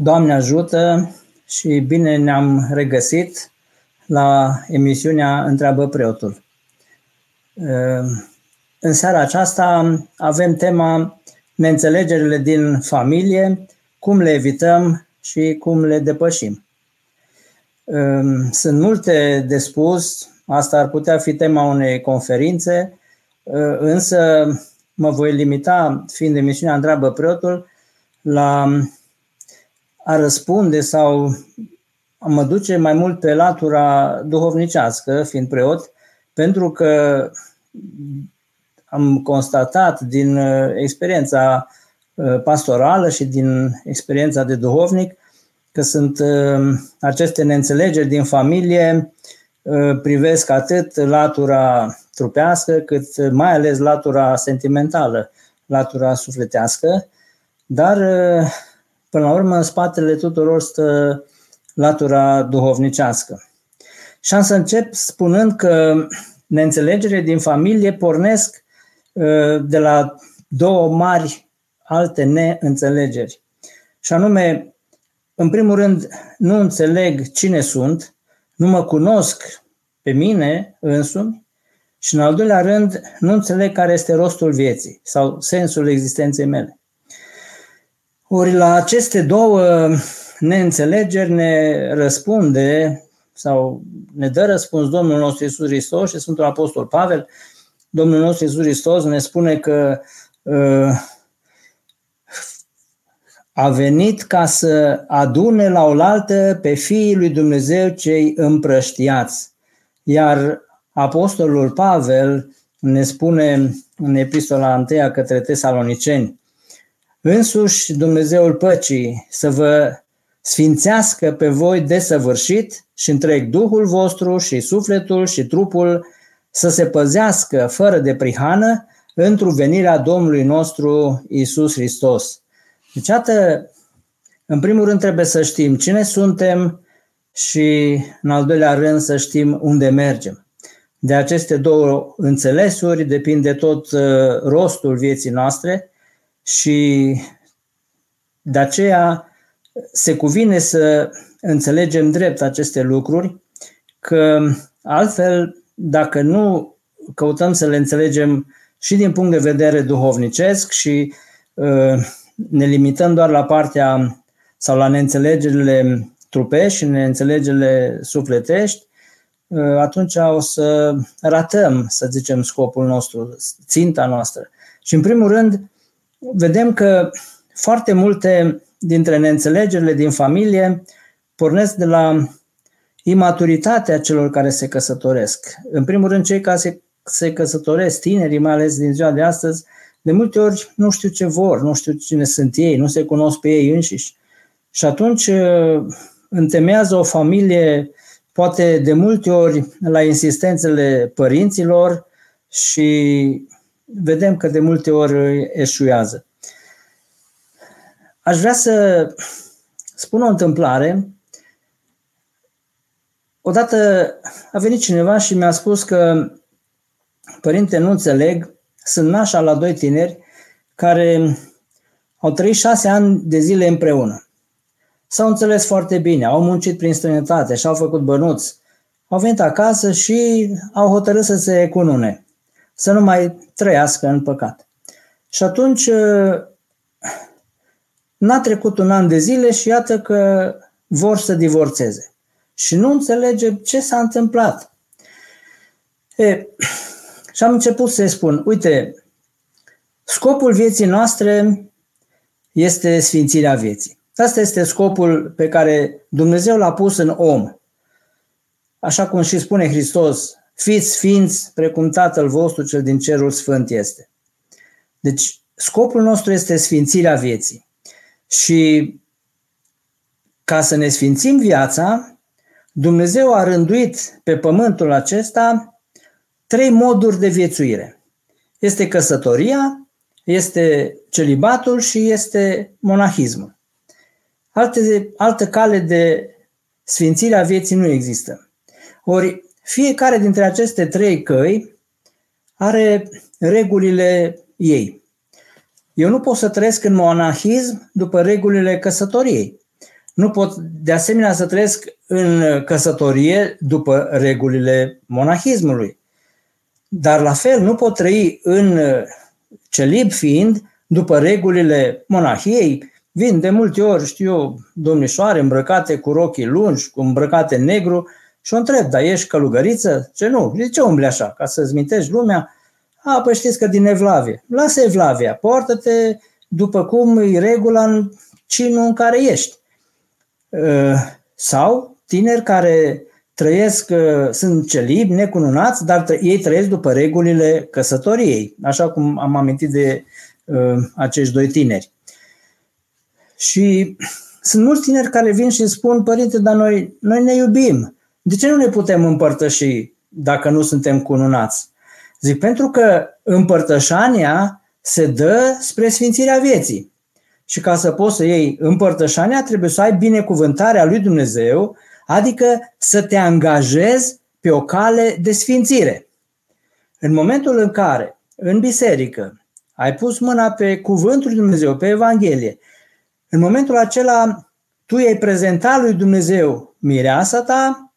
Doamne ajută și bine ne-am regăsit la emisiunea Întreabă Preotul. În seara aceasta avem tema neînțelegerile din familie, cum le evităm și cum le depășim. Sunt multe de spus, asta ar putea fi tema unei conferințe, însă mă voi limita, fiind emisiunea Întreabă Preotul, la a răspunde sau a mă duce mai mult pe latura duhovnicească, fiind preot, pentru că am constatat din uh, experiența uh, pastorală și din experiența de duhovnic că sunt uh, aceste neînțelegeri din familie privesc atât latura trupească, cât mai ales latura sentimentală, latura sufletească, dar Până la urmă, în spatele tuturor stă latura duhovnicească. Și am să încep spunând că neînțelegere din familie pornesc uh, de la două mari alte neînțelegeri. Și anume, în primul rând, nu înțeleg cine sunt, nu mă cunosc pe mine însumi și, în al doilea rând, nu înțeleg care este rostul vieții sau sensul existenței mele. Ori la aceste două neînțelegeri ne răspunde sau ne dă răspuns Domnul nostru Iisus Hristos și Sfântul Apostol Pavel. Domnul nostru Iisus Hristos ne spune că uh, a venit ca să adune la oaltă pe fiii lui Dumnezeu cei împrăștiați. Iar Apostolul Pavel ne spune în epistola 1 către tesaloniceni, Însuși Dumnezeul păcii să vă sfințească pe voi desăvârșit și întreg Duhul vostru și sufletul și trupul să se păzească fără de prihană într-o venirea Domnului nostru Isus Hristos. Deci, atât, în primul rând trebuie să știm cine suntem și, în al doilea rând, să știm unde mergem. De aceste două înțelesuri depinde tot uh, rostul vieții noastre și de aceea se cuvine să înțelegem drept aceste lucruri, că altfel, dacă nu căutăm să le înțelegem și din punct de vedere duhovnicesc și uh, ne limităm doar la partea sau la neînțelegerile trupești și neînțelegerile sufletești, uh, atunci o să ratăm, să zicem, scopul nostru, ținta noastră. Și în primul rând, vedem că foarte multe dintre neînțelegerile din familie pornesc de la imaturitatea celor care se căsătoresc. În primul rând, cei care se, se căsătoresc, tinerii, mai ales din ziua de astăzi, de multe ori nu știu ce vor, nu știu cine sunt ei, nu se cunosc pe ei înșiși. Și atunci uh, întemeiază o familie, poate de multe ori la insistențele părinților și vedem că de multe ori eșuează. Aș vrea să spun o întâmplare. Odată a venit cineva și mi-a spus că părinte, nu înțeleg, sunt nașa la doi tineri care au trăit șase ani de zile împreună. S-au înțeles foarte bine, au muncit prin străinătate și au făcut bănuți. Au venit acasă și au hotărât să se cunune să nu mai trăiască în păcat. Și atunci uh, n-a trecut un an de zile și iată că vor să divorțeze. Și nu înțelege ce s-a întâmplat. E, și am început să-i spun, uite, scopul vieții noastre este sfințirea vieții. Asta este scopul pe care Dumnezeu l-a pus în om. Așa cum și spune Hristos, Fiți sfinți precum Tatăl vostru cel din cerul sfânt este. Deci scopul nostru este sfințirea vieții. Și ca să ne sfințim viața, Dumnezeu a rânduit pe pământul acesta trei moduri de viețuire. Este căsătoria, este celibatul și este monahismul. Alte, altă cale de sfințire a vieții nu există. Ori fiecare dintre aceste trei căi are regulile ei. Eu nu pot să trăiesc în monahism după regulile căsătoriei. nu pot de asemenea să trăiesc în căsătorie după regulile monahismului. Dar la fel nu pot trăi în celib fiind după regulile monahiei. Vin de multe ori, știu eu, domnișoare îmbrăcate cu rochii lungi, cu îmbrăcate negru și o întreb, dar ești călugăriță? Ce nu? De ce umbli așa? Ca să-ți mintești lumea? A, păi știți că din Evlavie. Lasă Evlavia, poartă-te după cum e regula în cinul în care ești. Ă, sau tineri care trăiesc, ă, sunt celibi, necununați, dar ei trăiesc după regulile căsătoriei, așa cum am amintit de uh, acești doi tineri. Și sunt mulți tineri care vin și spun, părinte, dar noi, noi ne iubim. De ce nu ne putem împărtăși dacă nu suntem cununați? Zic, pentru că împărtășania se dă spre sfințirea vieții. Și ca să poți să iei împărtășania, trebuie să ai binecuvântarea lui Dumnezeu, adică să te angajezi pe o cale de sfințire. În momentul în care în biserică ai pus mâna pe cuvântul lui Dumnezeu, pe Evanghelie, în momentul acela tu ai prezentat lui Dumnezeu mireasa ta,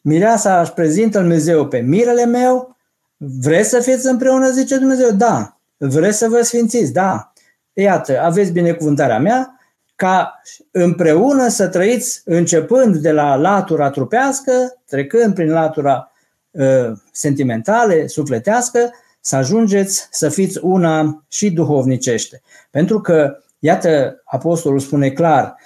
mireasa își prezintă Dumnezeu pe mirele meu, vreți să fiți împreună, zice Dumnezeu, da, vreți să vă sfințiți, da, iată, aveți binecuvântarea mea, ca împreună să trăiți începând de la latura trupească, trecând prin latura uh, sentimentale, sufletească, să ajungeți să fiți una și duhovnicește. Pentru că, iată, apostolul spune clar,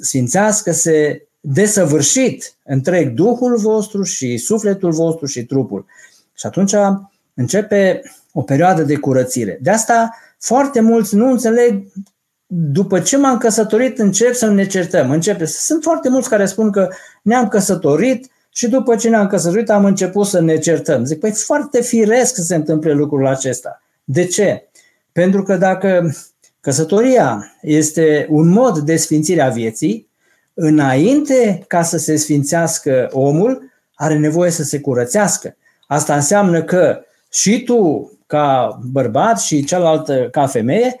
sfințească-se desăvârșit întreg Duhul vostru și sufletul vostru și trupul. Și atunci începe o perioadă de curățire. De asta foarte mulți nu înțeleg după ce m-am căsătorit încep să ne certăm. Începe. Sunt foarte mulți care spun că ne-am căsătorit și după ce ne-am căsătorit am început să ne certăm. Zic, păi foarte firesc să se întâmple lucrul acesta. De ce? Pentru că dacă căsătoria este un mod de sfințire a vieții, înainte ca să se sfințească omul, are nevoie să se curățească. Asta înseamnă că și tu, ca bărbat, și cealaltă ca femeie,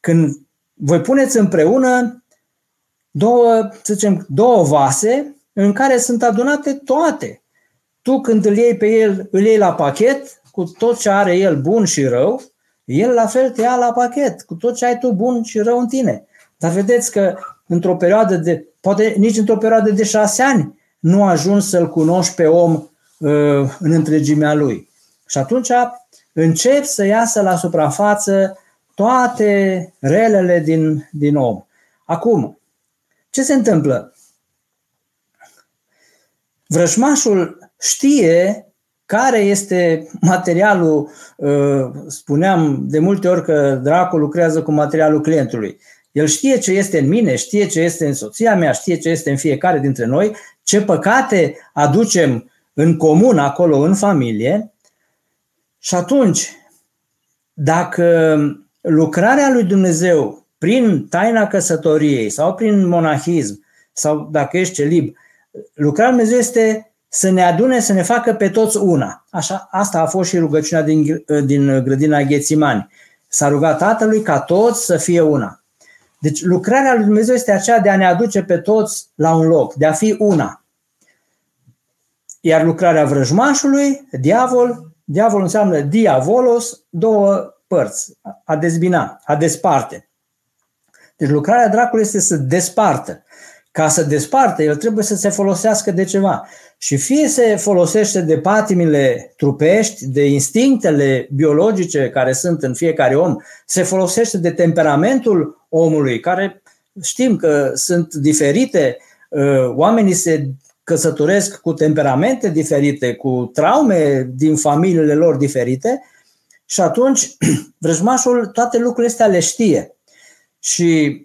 când voi puneți împreună două, să zicem, două vase în care sunt adunate toate. Tu când îl iei pe el, îl iei la pachet cu tot ce are el bun și rău, el la fel te ia la pachet cu tot ce ai tu bun și rău în tine. Dar vedeți că într-o perioadă de, poate nici într-o perioadă de șase ani, nu ajungi să-l cunoști pe om uh, în întregimea lui. Și atunci încep să iasă la suprafață toate relele din, din om. Acum, ce se întâmplă? Vrăjmașul știe care este materialul, uh, spuneam de multe ori că dracul lucrează cu materialul clientului. El știe ce este în mine, știe ce este în soția mea, știe ce este în fiecare dintre noi, ce păcate aducem în comun acolo în familie și atunci, dacă lucrarea lui Dumnezeu prin taina căsătoriei sau prin monahism sau dacă ești celib, lucrarea lui Dumnezeu este să ne adune, să ne facă pe toți una. Așa, asta a fost și rugăciunea din, din grădina Ghețimani. S-a rugat Tatălui ca toți să fie una. Deci lucrarea lui Dumnezeu este aceea de a ne aduce pe toți la un loc, de a fi una. Iar lucrarea vrăjmașului, diavol, diavol înseamnă diavolos, două părți, a dezbina, a desparte. Deci lucrarea dracului este să despartă. Ca să despartă, el trebuie să se folosească de ceva. Și fie se folosește de patimile trupești, de instinctele biologice care sunt în fiecare om, se folosește de temperamentul omului, care știm că sunt diferite, uh, oamenii se căsătoresc cu temperamente diferite, cu traume din familiile lor diferite și atunci vrăjmașul toate lucrurile astea le știe. Și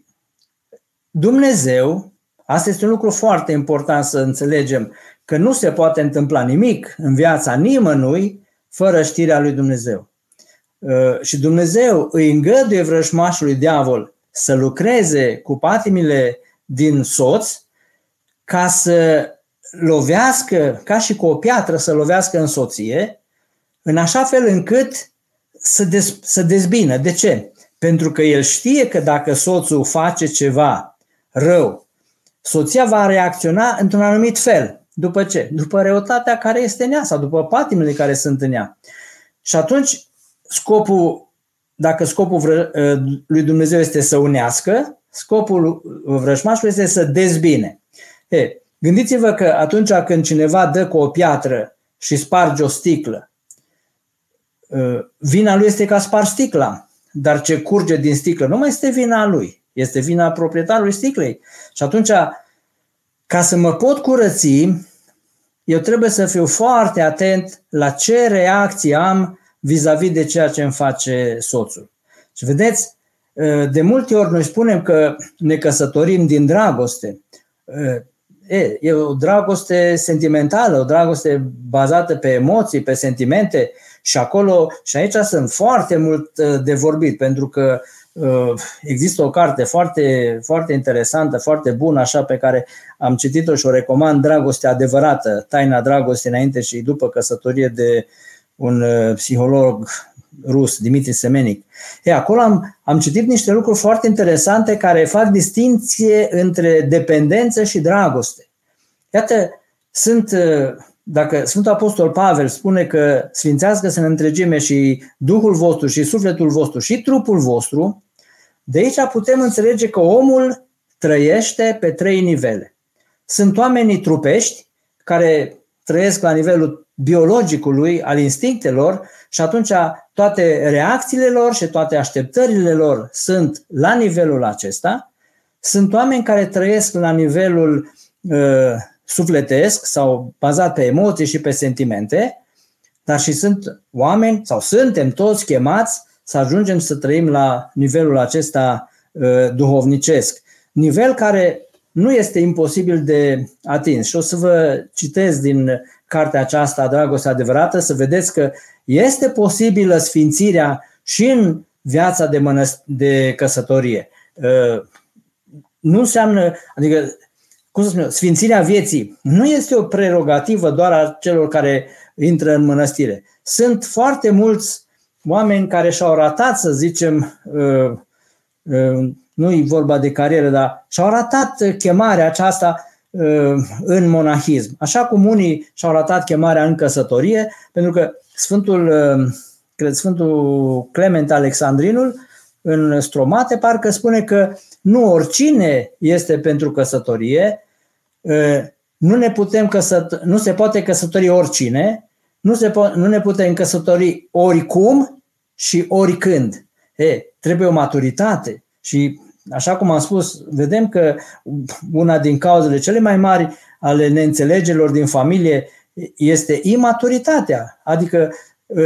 Dumnezeu, asta este un lucru foarte important să înțelegem, că nu se poate întâmpla nimic în viața nimănui fără știrea lui Dumnezeu. Uh, și Dumnezeu îi îngăduie vrăjmașului diavol să lucreze cu patimile din soț ca să lovească, ca și cu o piatră să lovească în soție, în așa fel încât să, dez, să dezbină. De ce? Pentru că el știe că dacă soțul face ceva rău, soția va reacționa într-un anumit fel. După ce? După răutatea care este în ea sau după patimile care sunt în ea. Și atunci, scopul, dacă scopul ă, lui Dumnezeu este să unească, scopul vrăjmașului este să dezbine. E, gândiți-vă că atunci când cineva dă cu o piatră și sparge o sticlă, ă, vina lui este că a spart sticla, dar ce curge din sticlă nu mai este vina lui, este vina proprietarului sticlei. Și atunci, ca să mă pot curăți, eu trebuie să fiu foarte atent la ce reacție am vis-a-vis de ceea ce îmi face soțul. Și vedeți, de multe ori noi spunem că ne căsătorim din dragoste. E, e o dragoste sentimentală, o dragoste bazată pe emoții, pe sentimente și acolo și aici sunt foarte mult de vorbit pentru că Uh, există o carte foarte, foarte interesantă, foarte bună, așa pe care am citit-o și o recomand, Dragostea adevărată, Taina dragostei înainte și după căsătorie de un uh, psiholog rus, Dimitri Semenic. E, acolo am, am citit niște lucruri foarte interesante care fac distinție între dependență și dragoste. Iată, sunt, uh, dacă Sfântul Apostol Pavel spune că sfințească-se în întregime și Duhul vostru și sufletul vostru și trupul vostru, de aici putem înțelege că omul trăiește pe trei nivele. Sunt oamenii trupești care trăiesc la nivelul biologicului, al instinctelor și atunci toate reacțiile lor și toate așteptările lor sunt la nivelul acesta. Sunt oameni care trăiesc la nivelul uh, sufletesc sau bazat pe emoții și pe sentimente, dar și sunt oameni sau suntem toți chemați să ajungem să trăim la nivelul acesta uh, duhovnicesc. Nivel care nu este imposibil de atins. Și o să vă citesc din cartea aceasta, Dragostea adevărată, să vedeți că este posibilă sfințirea și în viața de, mănăst- de căsătorie. Uh, nu înseamnă, adică, cum să spun, sfințirea vieții nu este o prerogativă doar a celor care intră în mănăstire. Sunt foarte mulți oameni care și-au ratat, să zicem, uh, uh, nu e vorba de carieră, dar și-au ratat chemarea aceasta uh, în monahism. Așa cum unii și-au ratat chemarea în căsătorie, pentru că Sfântul, cred, Sfântul Clement Alexandrinul în stromate parcă spune că nu oricine este pentru căsătorie, nu, ne putem căsăt- nu se poate căsători oricine, nu, se po- nu ne putem căsători oricum și oricând. E, trebuie o maturitate și așa cum am spus, vedem că una din cauzele cele mai mari ale neînțelegerilor din familie este imaturitatea. Adică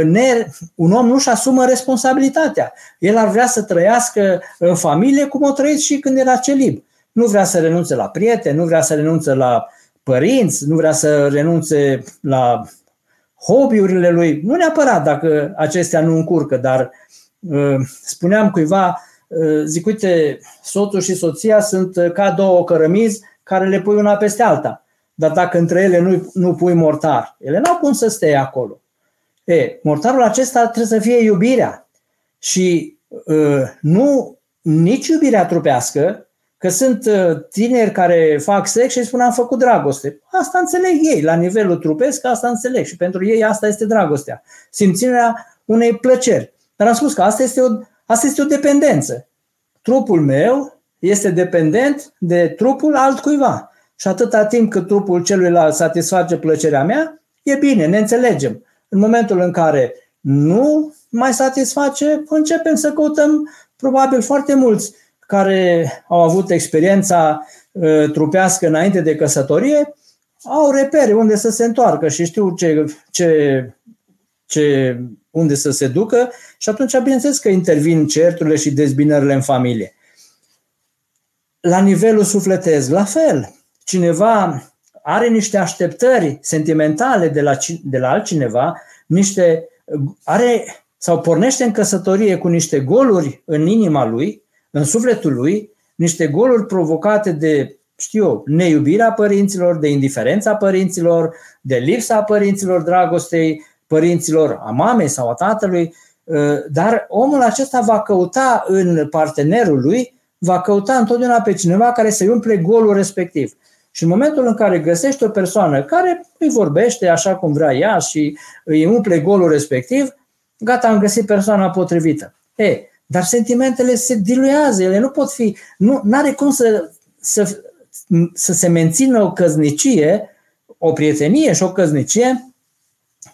ne, un om nu-și asumă responsabilitatea. El ar vrea să trăiască în familie cum o trăit și când era celib. Nu vrea să renunțe la prieteni, nu vrea să renunțe la părinți, nu vrea să renunțe la hobby-urile lui, nu neapărat dacă acestea nu încurcă, dar uh, spuneam cuiva, uh, zic, uite, soțul și soția sunt uh, ca două cărămizi care le pui una peste alta. Dar dacă între ele nu, nu pui mortar, ele n-au cum să stea acolo. E, mortarul acesta trebuie să fie iubirea. Și uh, nu nici iubirea trupească, Că sunt uh, tineri care fac sex și spun am făcut dragoste. Asta înțeleg ei, la nivelul trupesc, asta înțeleg și pentru ei asta este dragostea. Simțirea unei plăceri. Dar am spus că asta este o, asta este o dependență. Trupul meu este dependent de trupul altcuiva. Și atâta timp cât trupul celuilalt satisface plăcerea mea, e bine, ne înțelegem. În momentul în care nu mai satisface, începem să căutăm probabil foarte mulți care au avut experiența uh, trupească înainte de căsătorie, au repere unde să se întoarcă și știu ce, ce, ce, unde să se ducă și atunci, bineînțeles că intervin certurile și dezbinările în familie. La nivelul sufletesc, la fel. Cineva are niște așteptări sentimentale de la, de la altcineva, niște, are sau pornește în căsătorie cu niște goluri în inima lui în sufletul lui niște goluri provocate de, știu eu, neiubirea părinților, de indiferența părinților, de lipsa părinților, dragostei părinților, a mamei sau a tatălui, ă, dar omul acesta va căuta în partenerul lui va căuta întotdeauna pe cineva care să-i umple golul respectiv. Și în momentul în care găsești o persoană care îi vorbește așa cum vrea ea și îi umple golul respectiv, gata, am găsit persoana potrivită. E, dar sentimentele se diluează, ele nu pot fi, nu are cum să, să, să se mențină o căznicie, o prietenie și o căznicie,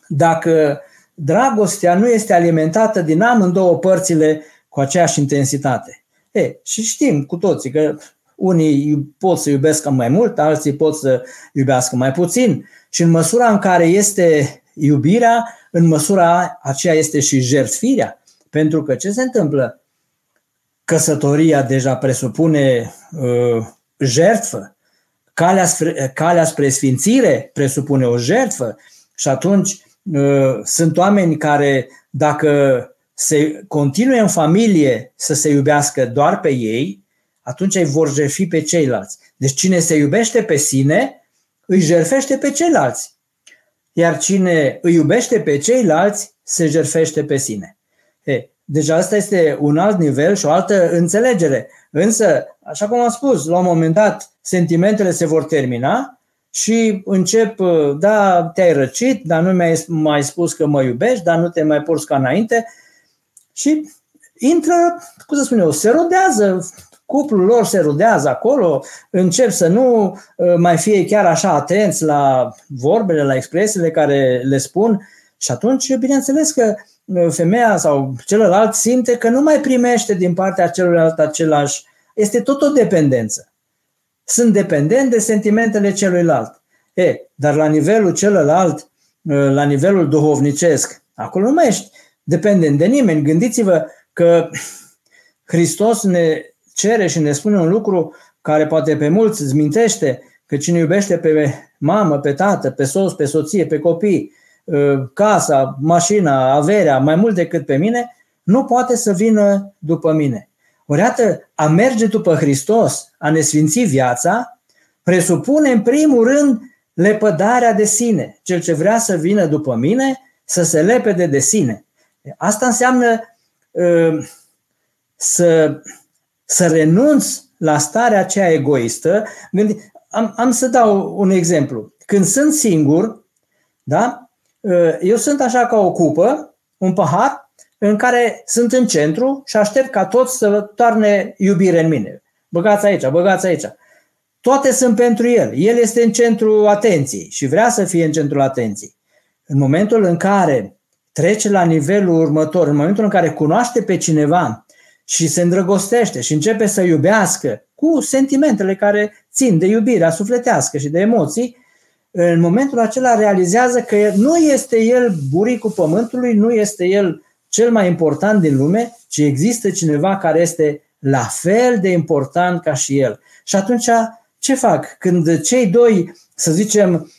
dacă dragostea nu este alimentată din amândouă părțile cu aceeași intensitate. E, și știm cu toții că unii pot să iubească mai mult, alții pot să iubească mai puțin și în măsura în care este iubirea, în măsura aceea este și jertfirea. Pentru că ce se întâmplă? Căsătoria deja presupune uh, jertfă, calea spre, calea spre sfințire presupune o jertfă și atunci uh, sunt oameni care dacă se continue în familie să se iubească doar pe ei, atunci îi vor jerfi pe ceilalți. Deci cine se iubește pe sine, îi jerfește pe ceilalți. Iar cine îi iubește pe ceilalți, se jerfește pe sine. He, deci asta este un alt nivel și o altă înțelegere. Însă, așa cum am spus, la un moment dat sentimentele se vor termina și încep, da, te-ai răcit, dar nu mi-ai mai spus că mă iubești, dar nu te mai porți ca înainte și intră, cum să spun eu, se rodează, cuplul lor se rodează acolo, încep să nu uh, mai fie chiar așa atenți la vorbele, la expresiile care le spun și atunci, bineînțeles că uh, femeia sau celălalt simte că nu mai primește din partea celuilalt același. Este tot o dependență. Sunt dependent de sentimentele celuilalt. E, dar la nivelul celălalt, uh, la nivelul duhovnicesc, acolo nu mai ești dependent de nimeni. Gândiți-vă că Hristos ne cere și ne spune un lucru care poate pe mulți îți mintește că cine iubește pe mamă, pe tată, pe soț, pe soție, pe copii, ă, casa, mașina, averea, mai mult decât pe mine, nu poate să vină după mine. Ori iată, a merge după Hristos, a ne sfinți viața, presupune în primul rând lepădarea de sine. Cel ce vrea să vină după mine, să se lepede de sine. Asta înseamnă uh, să, să renunț la starea aceea egoistă. Am, am să dau un exemplu. Când sunt singur, da, uh, eu sunt așa ca o cupă, un pahar, în care sunt în centru și aștept ca toți să toarne iubire în mine. Băgați aici, băgați aici. Toate sunt pentru el. El este în centru atenției și vrea să fie în centrul atenției. În momentul în care trece la nivelul următor, în momentul în care cunoaște pe cineva și se îndrăgostește și începe să iubească cu sentimentele care țin de iubirea sufletească și de emoții, în momentul acela realizează că nu este el buricul pământului, nu este el cel mai important din lume, ci există cineva care este la fel de important ca și el. Și atunci ce fac? Când cei doi, să zicem,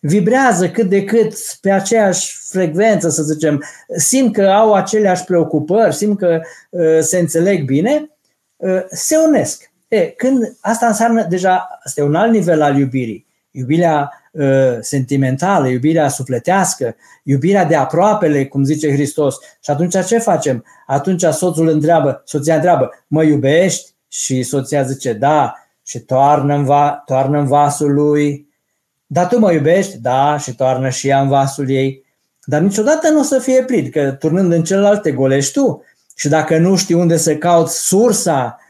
vibrează cât de cât pe aceeași frecvență, să zicem, simt că au aceleași preocupări, simt că uh, se înțeleg bine, uh, se unesc. E, când asta înseamnă deja, asta e un alt nivel al iubirii. Iubirea uh, sentimentală, iubirea sufletească, iubirea de aproapele, cum zice Hristos. Și atunci ce facem? Atunci soțul întreabă, soția întreabă, mă iubești? Și soția zice, da, și toarnă în, va, toarnă în vasul lui dar tu mă iubești? Da, și toarnă și ea în vasul ei. Dar niciodată nu o să fie plin, că turnând în celălalt te golești tu. Și dacă nu știi unde să cauți sursa ă,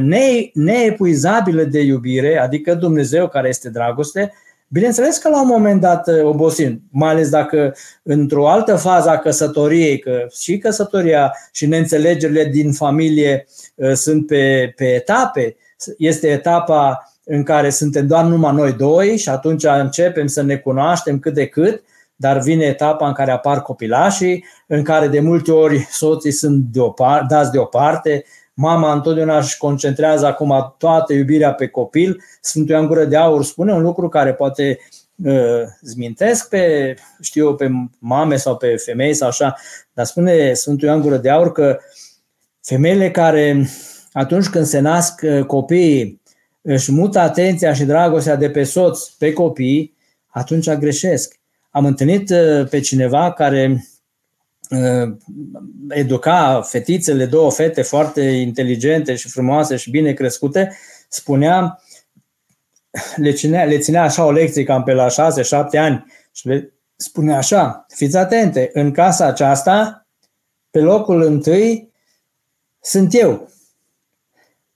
ne, neepuizabilă de iubire, adică Dumnezeu care este dragoste, bineînțeles că la un moment dat ă, obosim, mai ales dacă într-o altă fază a căsătoriei, că și căsătoria și neînțelegerile din familie ă, sunt pe, pe etape, este etapa în care suntem doar numai noi doi și atunci începem să ne cunoaștem cât de cât, dar vine etapa în care apar copilașii, în care de multe ori soții sunt deopar- dați deoparte, mama întotdeauna își concentrează acum toată iubirea pe copil. Sfântul Ioan Gură de Aur spune un lucru care poate uh, zmintesc pe, știu eu, pe mame sau pe femei sau așa, dar spune Sfântul Ioan Gură de Aur că femeile care atunci când se nasc uh, copiii își mută atenția și dragostea de pe soț pe copii, atunci greșesc. Am întâlnit uh, pe cineva care educa fetițele, două fete foarte inteligente și frumoase și bine crescute, spunea, le ținea, le ținea așa o lecție cam pe la șase, șapte ani și le spunea așa, fiți atente, în casa aceasta, pe locul întâi, sunt eu.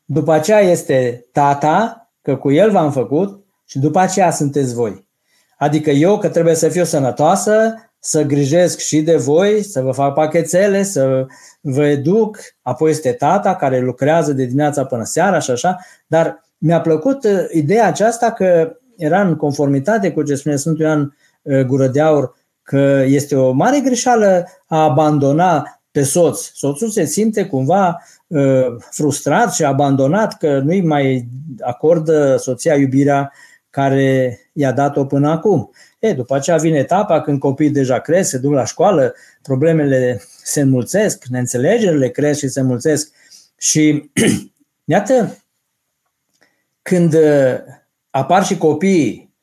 După aceea este tata, că cu el v-am făcut, și după aceea sunteți voi. Adică eu că trebuie să fiu sănătoasă, să grijesc și de voi, să vă fac pachetele, să vă educ, apoi este tata care lucrează de dimineața până seara și așa, dar mi-a plăcut uh, ideea aceasta că era în conformitate cu ce spune Sfântul Ioan uh, Gură de Aur, că este o mare greșeală a abandona pe soț. Soțul se simte cumva uh, frustrat și abandonat că nu-i mai acordă soția iubirea care i-a dat-o până acum. E, după aceea vine etapa când copiii deja cresc, se duc la școală, problemele se înmulțesc, neînțelegerile cresc și se înmulțesc. Și iată, când uh, apar și copiii,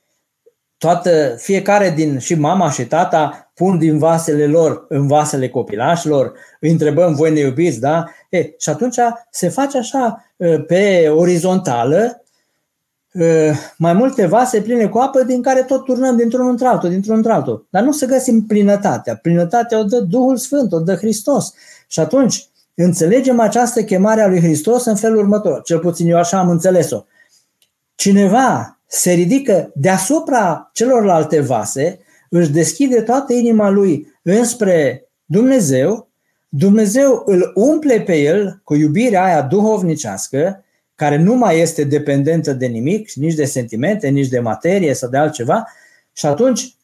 toată, fiecare din, și mama și tata, pun din vasele lor în vasele copilașilor, îi întrebăm, voi ne iubiți, da? E, și atunci se face așa uh, pe orizontală, uh, mai multe vase pline cu apă din care tot turnăm dintr-unul într-altul, dintr-unul într-altul. Dar nu să găsim plinătatea. Plinătatea o dă Duhul Sfânt, o dă Hristos. Și atunci înțelegem această chemare a lui Hristos în felul următor. Cel puțin eu așa am înțeles-o cineva se ridică deasupra celorlalte vase, își deschide toată inima lui înspre Dumnezeu, Dumnezeu îl umple pe el cu iubirea aia duhovnicească, care nu mai este dependentă de nimic, nici de sentimente, nici de materie sau de altceva, și atunci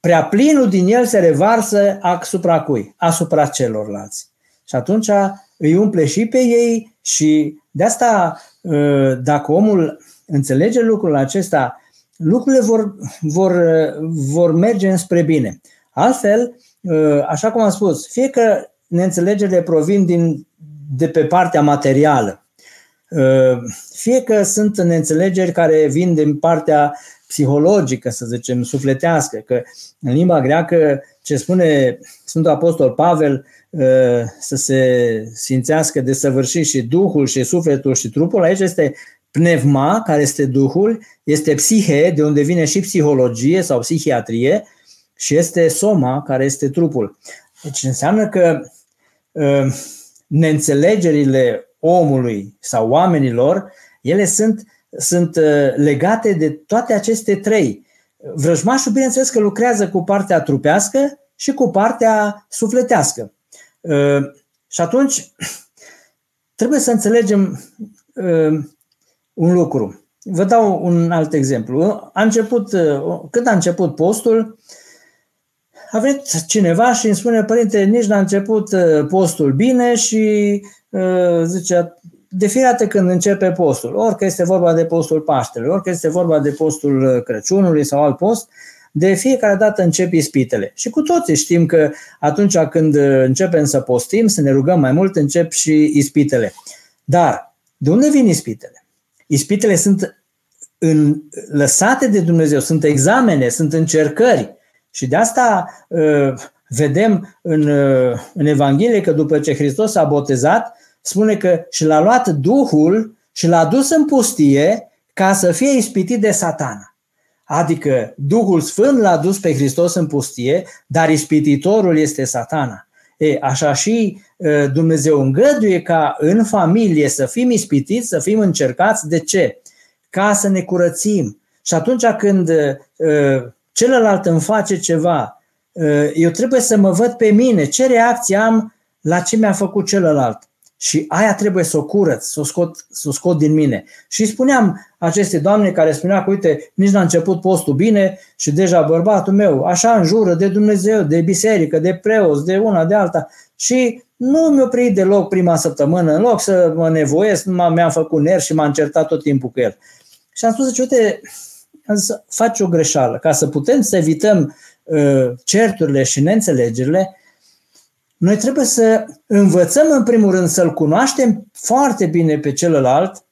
prea plinul din el se revarsă asupra cui? Asupra celorlalți. Și atunci îi umple și pe ei și de asta Ă, dacă omul înțelege lucrul acesta, lucrurile vor, vor, vor merge înspre bine. Altfel, ă, așa cum am spus, fie că neînțelegerile provin din, de pe partea materială, ă, fie că sunt neînțelegeri care vin din partea psihologică, să zicem, sufletească, că în limba greacă ce spune Sfântul Apostol Pavel, Uh, să se simțească de săvârșit și Duhul și sufletul și trupul. Aici este pneuma, care este Duhul, este psihe, de unde vine și psihologie sau psihiatrie, și este soma, care este trupul. Deci înseamnă că uh, neînțelegerile omului sau oamenilor, ele sunt, sunt uh, legate de toate aceste trei. Vrăjmașul, bineînțeles că lucrează cu partea trupească și cu partea sufletească. Ă, și atunci trebuie să înțelegem ă, un lucru. Vă dau un alt exemplu. A început, ă, când a început postul, a venit cineva și îmi spune, părinte, nici n-a început postul bine și zice, de fiecare când începe postul, orică este vorba de postul Paștelui, orică este vorba de postul Crăciunului sau alt post, de fiecare dată încep ispitele. Și cu toții știm că atunci când începem să postim, să ne rugăm mai mult, încep și ispitele. Dar de unde vin ispitele? Ispitele sunt în, lăsate de Dumnezeu, sunt examene, sunt încercări. Și de asta uh, vedem în, uh, în Evanghelie că după ce Hristos a botezat, spune că și l-a luat Duhul și l-a dus în pustie ca să fie ispitit de satana. Adică Duhul Sfânt l-a dus pe Hristos în pustie, dar ispititorul este satana. E, așa și Dumnezeu îngăduie ca în familie să fim ispitiți, să fim încercați. De ce? Ca să ne curățim. Și atunci când celălalt îmi face ceva, eu trebuie să mă văd pe mine, ce reacție am la ce mi-a făcut celălalt. Și aia trebuie să o curăț, să o scot, să o scot din mine. Și spuneam aceste doamne care spunea că, uite, nici n-a început postul bine și deja bărbatul meu așa înjură de Dumnezeu, de biserică, de preoți, de una, de alta. Și nu mi-a oprit deloc prima săptămână, în loc să mă nevoiesc, mi-am făcut nervi și m-am certat tot timpul cu el. Și am spus, uite, să faci o greșeală. Ca să putem să evităm uh, certurile și neînțelegerile, noi trebuie să învățăm în primul rând să-l cunoaștem foarte bine pe celălalt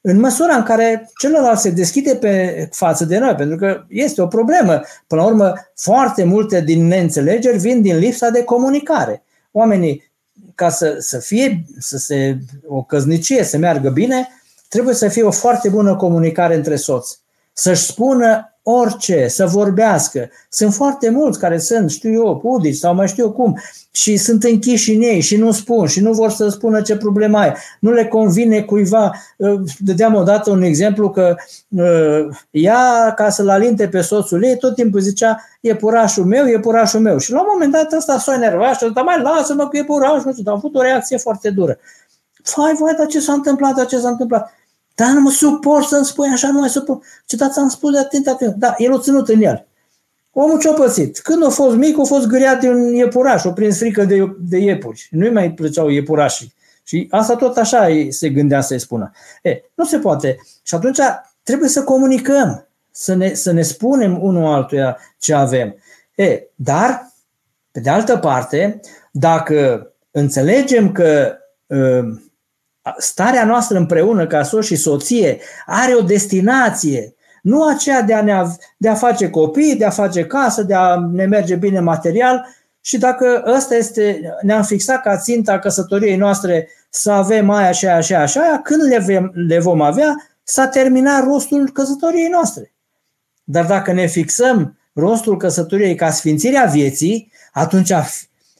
în măsura în care celălalt se deschide pe față de noi, pentru că este o problemă. Până la urmă, foarte multe din neînțelegeri vin din lipsa de comunicare. Oamenii, ca să, să fie, să se, o căznicie să meargă bine, trebuie să fie o foarte bună comunicare între soți. Să-și spună orice, să vorbească. Sunt foarte mulți care sunt, știu eu, pudici sau mai știu eu cum, și sunt închiși în ei și nu spun și nu vor să spună ce problemă ai. Nu le convine cuiva. Uh, dădeam odată un exemplu că uh, ea, ca să-l alinte pe soțul ei, tot timpul zicea, e purașul meu, e purașul meu. Și la un moment dat ăsta s-a enervat și a zis, mai lasă-mă că e purașul, dar a avut o reacție foarte dură. Vai, vai, dar ce s-a întâmplat, dar ce s-a întâmplat? Dar nu mă suport să-mi spui așa, nu mai suport. Ce dați am spus de atent, atent. Da, el o ținut în el. Omul ce-a pățit? Când a fost mic, a fost gâriat de un iepuraș, o prins frică de, de iepuri. Nu-i mai plăceau iepurașii. Și asta tot așa se gândea să-i spună. E, nu se poate. Și atunci trebuie să comunicăm, să ne, să ne spunem unul altuia ce avem. E, dar, pe de altă parte, dacă înțelegem că uh, starea noastră împreună ca soț și soție are o destinație, nu aceea de a, ne, de a face copii, de a face casă, de a ne merge bine material și dacă ăsta este, ne-am fixat ca ținta căsătoriei noastre să avem aia și aia și aia și aia, când le, vem, le vom avea, s-a terminat rostul căsătoriei noastre. Dar dacă ne fixăm rostul căsătoriei ca sfințirea vieții, atunci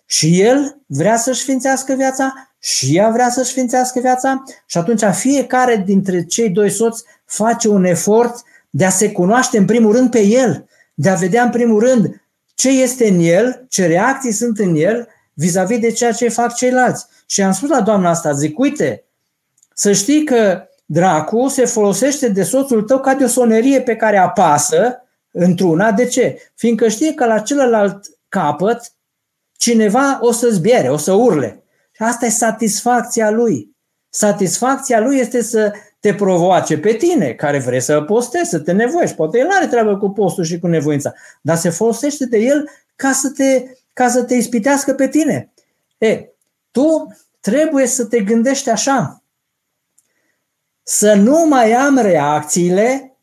și el vrea să-și sfințească viața și ea vrea să-și sfințească viața și atunci fiecare dintre cei doi soți face un efort de a se cunoaște în primul rând pe el, de a vedea în primul rând ce este în el, ce reacții sunt în el vis-a-vis de ceea ce fac ceilalți. Și am spus la doamna asta, zic, uite, să știi că dracu se folosește de soțul tău ca de o sonerie pe care apasă într-una. De ce? Fiindcă știe că la celălalt capăt cineva o să zbiere, o să urle. Și asta e satisfacția lui. Satisfacția lui este să te provoace pe tine, care vrei să postezi, să te nevoiești. Poate el are treabă cu postul și cu nevoința, dar se folosește de el ca să te, ca să te ispitească pe tine. E, tu trebuie să te gândești așa, să nu mai am reacțiile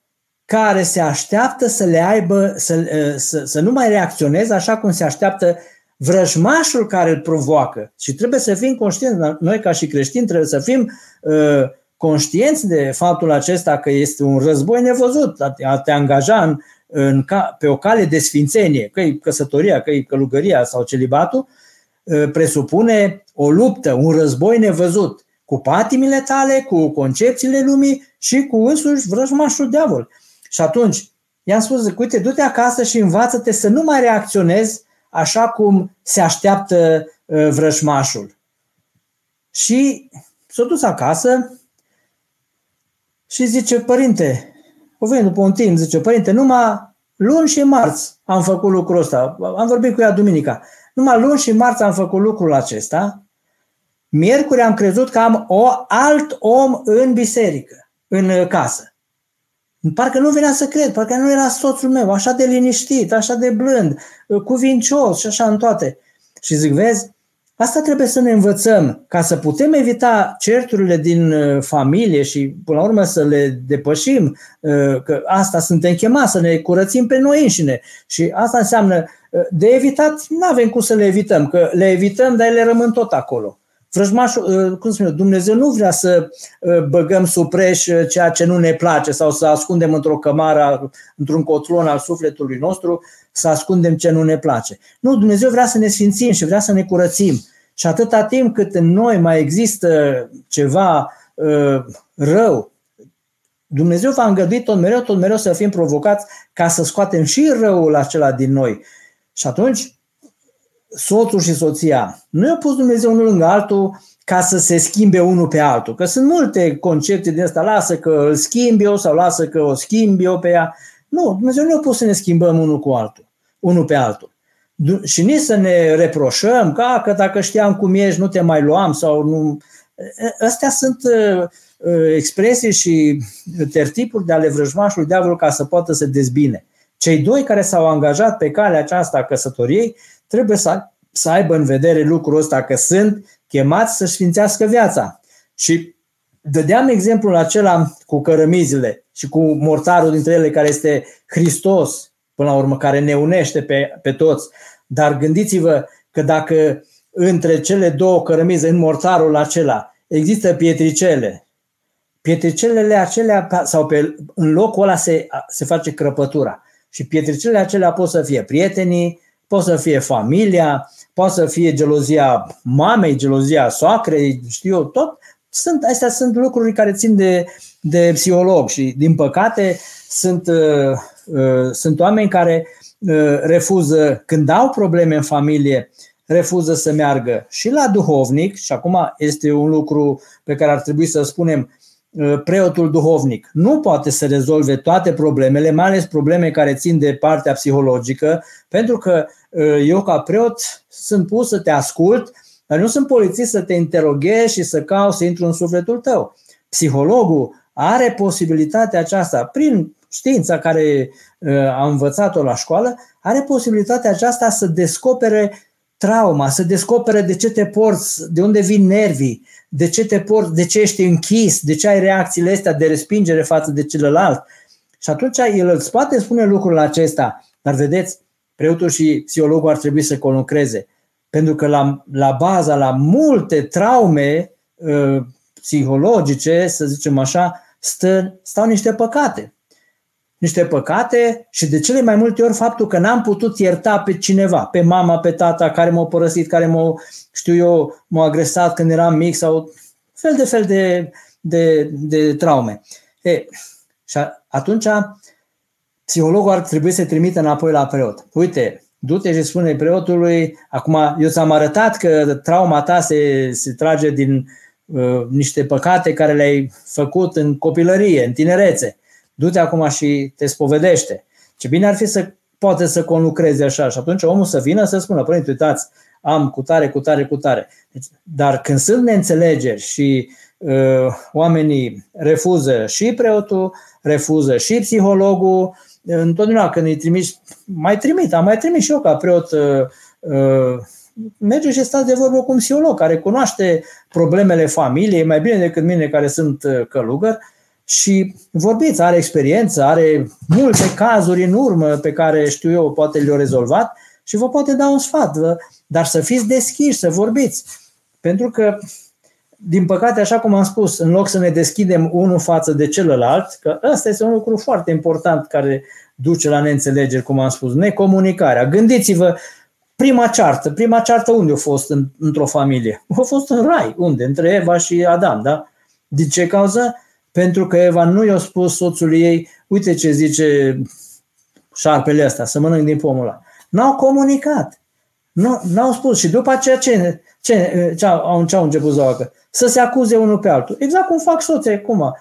care se așteaptă să le aibă, să, să, să nu mai reacționez așa cum se așteaptă vrăjmașul care îl provoacă. Și trebuie să fim conștienți, noi ca și creștini trebuie să fim uh, conștienți de faptul acesta că este un război nevăzut, a te angaja în, în, pe o cale de sfințenie, că e căsătoria, că e călugăria sau celibatul, uh, presupune o luptă, un război nevăzut cu patimile tale, cu concepțiile lumii și cu însuși vrăjmașul diavol. Și atunci, i-am spus, uite, du-te acasă și învață-te să nu mai reacționezi așa cum se așteaptă uh, vrăjmașul. Și s-a dus acasă și zice, părinte, o venit după un timp, zice, părinte, numai luni și marți am făcut lucrul ăsta. Am vorbit cu ea duminica. Numai luni și marți am făcut lucrul acesta. Miercuri am crezut că am o alt om în biserică, în casă. Parcă nu venea să cred, parcă nu era soțul meu, așa de liniștit, așa de blând, cuvincios și așa în toate. Și zic, vezi, asta trebuie să ne învățăm ca să putem evita certurile din uh, familie și până la urmă să le depășim, uh, că asta suntem chemați, să ne curățim pe noi înșine. Și asta înseamnă uh, de evitat, nu avem cum să le evităm, că le evităm, dar ele rămân tot acolo. Vrăjmașul, uh, cum spune, Dumnezeu nu vrea să uh, băgăm sub preș uh, ceea ce nu ne place sau să ascundem într-o cămară, într-un cotlon al sufletului nostru, să ascundem ce nu ne place. Nu, Dumnezeu vrea să ne sfințim și vrea să ne curățim. Și atâta timp cât în noi mai există ceva uh, rău, Dumnezeu va îngădui tot mereu, tot mereu să fim provocați ca să scoatem și răul acela din noi. Și atunci soțul și soția. Nu i-a pus Dumnezeu unul lângă altul ca să se schimbe unul pe altul. Că sunt multe concepte din asta, lasă că îl schimbi eu sau lasă că o schimbi eu pe ea. Nu, Dumnezeu nu a pus să ne schimbăm unul cu altul, unul pe altul. Și nici să ne reproșăm că, că dacă știam cum ești, nu te mai luam sau nu. Astea sunt uh, uh, expresii și tertipuri de ale vrăjmașului diavolului ca să poată să dezbine. Cei doi care s-au angajat pe calea aceasta a căsătoriei trebuie să, să aibă în vedere lucrul ăsta că sunt chemați să-și sfințească viața. Și dădeam exemplul acela cu cărămizile și cu mortarul dintre ele care este Hristos, până la urmă, care ne unește pe, pe toți. Dar gândiți-vă că dacă între cele două cărămize, în mortarul acela, există pietricele, pietricelele acelea, sau pe, în locul ăla se, se face crăpătura. Și pietricelele acelea pot să fie prietenii, pot să fie familia, poate să fie gelozia mamei, gelozia soacrei, știu eu, tot. Sunt, astea sunt lucruri care țin de, de psiholog și, din păcate, sunt, uh, uh, sunt oameni care uh, refuză, când au probleme în familie, refuză să meargă și la duhovnic, și acum este un lucru pe care ar trebui să spunem, uh, preotul duhovnic nu poate să rezolve toate problemele, mai ales probleme care țin de partea psihologică, pentru că uh, eu ca preot sunt pus să te ascult, dar nu sunt polițist să te interoghez și să caut să intru în sufletul tău. Psihologul are posibilitatea aceasta, prin știința care uh, a învățat-o la școală, are posibilitatea aceasta să descopere trauma, să descopere de ce te porți, de unde vin nervii, de ce te porți, de ce ești închis, de ce ai reacțiile astea de respingere față de celălalt. Și atunci el îți poate spune lucrul acesta, dar vedeți, preotul și psihologul ar trebui să conlucreze. Pentru că la, la baza, la multe traume uh, psihologice, să zicem așa, stă, stau niște păcate niște păcate și de cele mai multe ori faptul că n-am putut ierta pe cineva, pe mama, pe tata care m-au părăsit, care m-au, știu eu, m-au agresat când eram mic sau fel de fel de, de, de traume. E, și atunci psihologul ar trebui să trimită înapoi la preot. Uite, du-te și spune preotului, acum eu ți-am arătat că trauma ta se, se trage din uh, niște păcate care le-ai făcut în copilărie, în tinerețe du-te acum și te spovedește. Ce bine ar fi să poate să conlucreze așa și atunci omul să vină să spună, părinte, uitați, am cu tare, cu tare, cu tare. Deci, dar când sunt neînțelegeri și uh, oamenii refuză și preotul, refuză și psihologul, întotdeauna când îi trimiți, mai trimit, am mai trimis și eu ca preot, uh, uh, merge și stați de vorbă cu un psiholog care cunoaște problemele familiei mai bine decât mine care sunt uh, călugări și vorbiți, are experiență, are multe cazuri în urmă pe care știu eu, poate le-au rezolvat și vă poate da un sfat, dar să fiți deschiși, să vorbiți. Pentru că, din păcate, așa cum am spus, în loc să ne deschidem unul față de celălalt, că ăsta este un lucru foarte important care duce la neînțelegeri, cum am spus, necomunicarea. Gândiți-vă, prima ceartă, prima ceartă unde a fost în, într-o familie? A fost în rai, unde? Între Eva și Adam, da? Din ce cauză? pentru că Eva nu i-a spus soțului ei, uite ce zice șarpele ăsta, să mănânc din pomul ăla. N-au comunicat. Nu, n-au spus. Și după aceea ce, ce, ce, au, ce au început să facă? Să se acuze unul pe altul. Exact cum fac soții acum.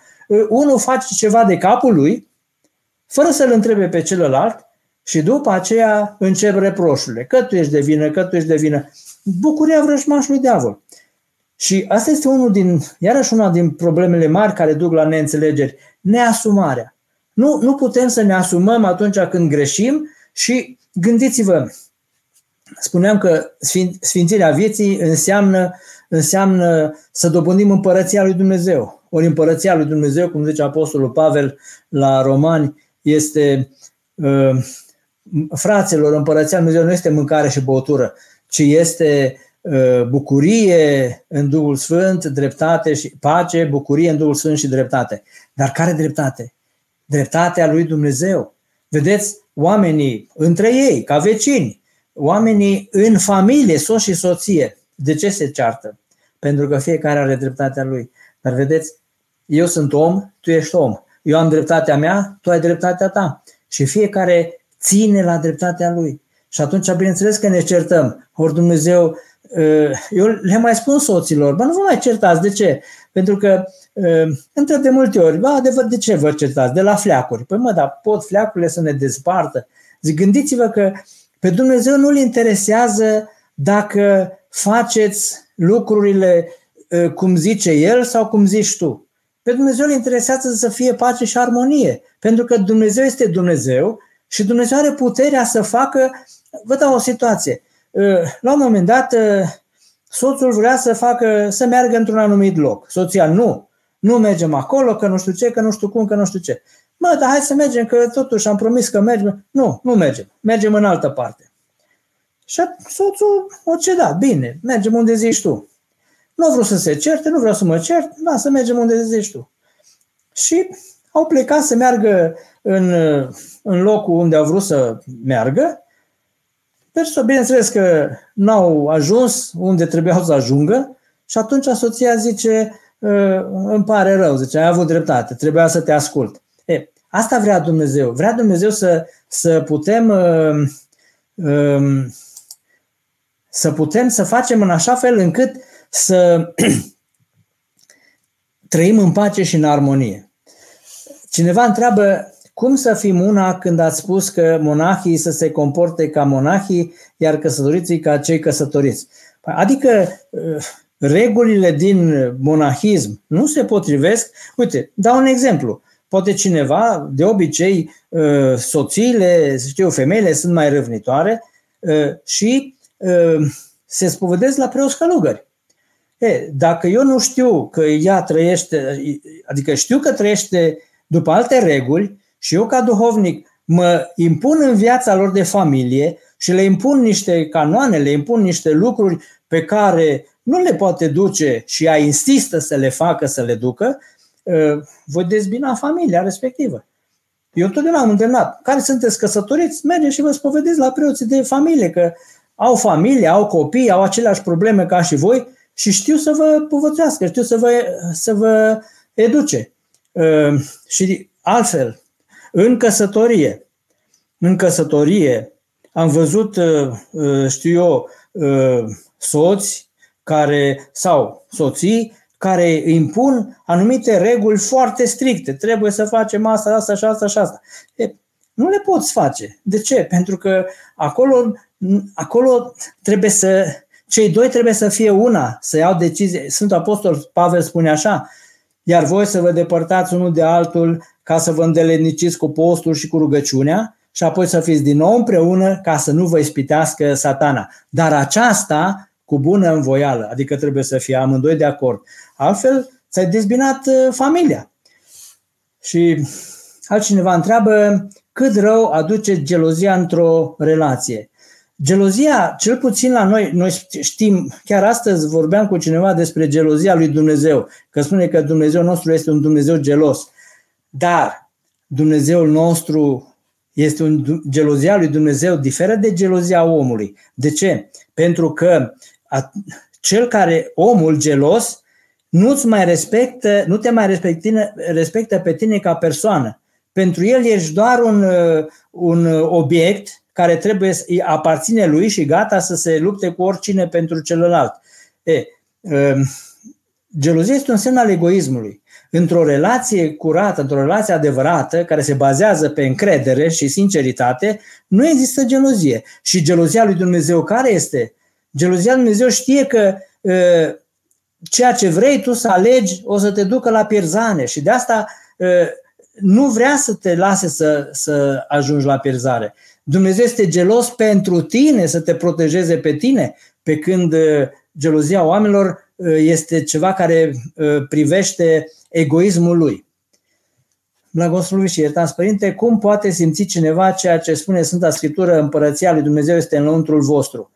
Unul face ceva de capul lui, fără să-l întrebe pe celălalt, și după aceea încep reproșurile. Că tu ești de vină, că tu ești de vină. Bucuria vrăjmașului diavol. Și asta este unul din, iarăși una din problemele mari care duc la neînțelegeri, neasumarea. Nu, nu putem să ne asumăm atunci când greșim și gândiți-vă, spuneam că sfințirea vieții înseamnă, înseamnă să dobândim împărăția lui Dumnezeu. Ori împărăția lui Dumnezeu, cum zice Apostolul Pavel la Romani, este uh, fraților, împărăția lui Dumnezeu nu este mâncare și băutură, ci este Uh, bucurie în Duhul Sfânt, dreptate și pace, bucurie în Duhul Sfânt și dreptate. Dar care dreptate? Dreptatea lui Dumnezeu. Vedeți, oamenii între ei, ca vecini, oamenii în familie, soț și soție, de ce se ceartă? Pentru că fiecare are dreptatea lui. Dar vedeți, eu sunt om, tu ești om. Eu am dreptatea mea, tu ai dreptatea ta. Și fiecare ține la dreptatea lui. Și atunci, bineînțeles că ne certăm. Ori Dumnezeu eu le mai spun soților, bă, nu vă mai certați, de ce? Pentru că întreb de multe ori, bă, adevăr, de ce vă certați? De la fleacuri. Păi mă, dar pot fleacurile să ne dezpartă? Zic, gândiți-vă că pe Dumnezeu nu-L interesează dacă faceți lucrurile cum zice El sau cum zici tu. Pe Dumnezeu îl interesează să fie pace și armonie, pentru că Dumnezeu este Dumnezeu și Dumnezeu are puterea să facă, vă dau o situație, Ă, la un moment dat, ă, soțul vrea să facă, să meargă într-un anumit loc. Soția nu. nu mergem acolo, că nu știu ce, că nu știu cum, că nu știu ce. Mă, dar hai să mergem, că totuși am promis că mergem. Nu, nu mergem. Mergem în altă parte. Și soțul o ceda, bine, mergem unde zici tu. Nu vreau să se certe, nu vreau să mă cert, da, să mergem unde zici tu. Și au plecat să meargă în, în locul unde au vrut să meargă. Persoane, bineînțeles că n-au ajuns unde trebuiau să ajungă și atunci soția zice, ă, îmi pare rău, zice, ai avut dreptate, trebuia să te ascult. E, asta vrea Dumnezeu. Vrea Dumnezeu să, să putem uh, uh, să putem să facem în așa fel încât să trăim în pace și în armonie. Cineva întreabă cum să fim una când ați spus că monahii să se comporte ca monahii, iar căsătoriții ca cei căsătoriți. Adică uh, regulile din monahism nu se potrivesc. Uite, dau un exemplu. Poate cineva, de obicei, uh, soțiile, știu, femeile sunt mai râvnitoare uh, și se spovedesc la preoți călugări. E, dacă eu nu știu că ea trăiește, adică știu că trăiește după alte reguli și eu ca duhovnic mă impun în viața lor de familie și le impun niște canoane, le impun niște lucruri pe care nu le poate duce și ea insistă să le facă, să le ducă, voi dezbina familia respectivă. Eu întotdeauna am îndemnat. Care sunteți căsătoriți? Mergeți și vă spovedeți la preoții de familie, că au familie, au copii, au aceleași probleme ca și voi și știu să vă povățească, știu să vă, să vă educe. Uh, și altfel, în căsătorie, în căsătorie am văzut, uh, uh, știu eu, soți care, sau soții care impun anumite reguli foarte stricte. Trebuie să facem asta, asta și asta și asta. E, nu le poți face. De ce? Pentru că acolo, acolo trebuie să cei doi trebuie să fie una, să iau decizie. Sunt Apostol Pavel spune așa, iar voi să vă depărtați unul de altul ca să vă îndeleniciți cu postul și cu rugăciunea și apoi să fiți din nou împreună ca să nu vă ispitească satana. Dar aceasta cu bună învoială, adică trebuie să fie amândoi de acord. Altfel, ți-ai dezbinat uh, familia. Și altcineva întreabă cât rău aduce gelozia într-o relație. Gelozia, cel puțin la noi, noi știm, chiar astăzi vorbeam cu cineva despre gelozia lui Dumnezeu, că spune că Dumnezeu nostru este un Dumnezeu gelos. Dar Dumnezeul nostru este un gelozia lui Dumnezeu diferă de gelozia omului. De ce? Pentru că a, cel care, omul gelos, nu-ți mai respectă, nu te mai respectă, respectă pe tine ca persoană. Pentru el ești doar un, un obiect care trebuie să aparține lui și gata să se lupte cu oricine pentru celălalt. E, um, gelozia este un semn al egoismului. Într-o relație curată, într-o relație adevărată, care se bazează pe încredere și sinceritate, nu există gelozie. Și gelozia lui Dumnezeu care este? Gelozia lui Dumnezeu știe că uh, ceea ce vrei tu să alegi o să te ducă la pierzane și de asta uh, nu vrea să te lase să, să ajungi la pierzare. Dumnezeu este gelos pentru tine, să te protejeze pe tine, pe când uh, gelozia oamenilor uh, este ceva care uh, privește egoismul lui. Blagoslovit și iertați, Părinte, cum poate simți cineva ceea ce spune Sfânta Scriptură, împărăția lui Dumnezeu este în lăuntrul vostru?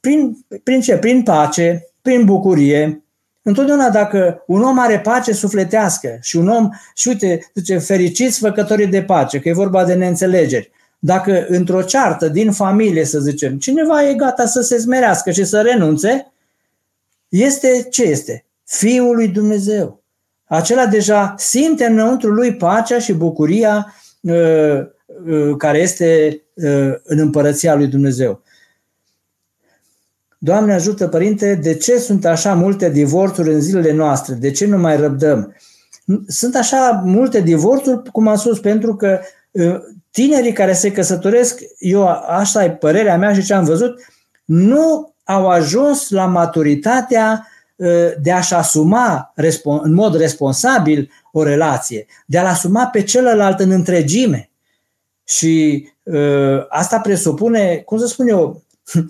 Prin, prin ce? Prin pace, prin bucurie. Întotdeauna dacă un om are pace sufletească și un om, și uite, zice, fericiți făcătorii de pace, că e vorba de neînțelegeri, dacă într-o ceartă din familie, să zicem, cineva e gata să se smerească și să renunțe, este ce este? Fiul lui Dumnezeu. Acela deja simte înăuntru lui pacea și bucuria uh, uh, care este uh, în împărăția lui Dumnezeu. Doamne ajută, Părinte, de ce sunt așa multe divorțuri în zilele noastre? De ce nu mai răbdăm? Sunt așa multe divorțuri, cum am spus, pentru că tinerii care se căsătoresc, eu asta e părerea mea și ce am văzut, nu au ajuns la maturitatea ă, de a-și asuma în mod responsabil o relație, de a-l asuma pe celălalt în întregime. Și ă, asta presupune, cum să spun eu,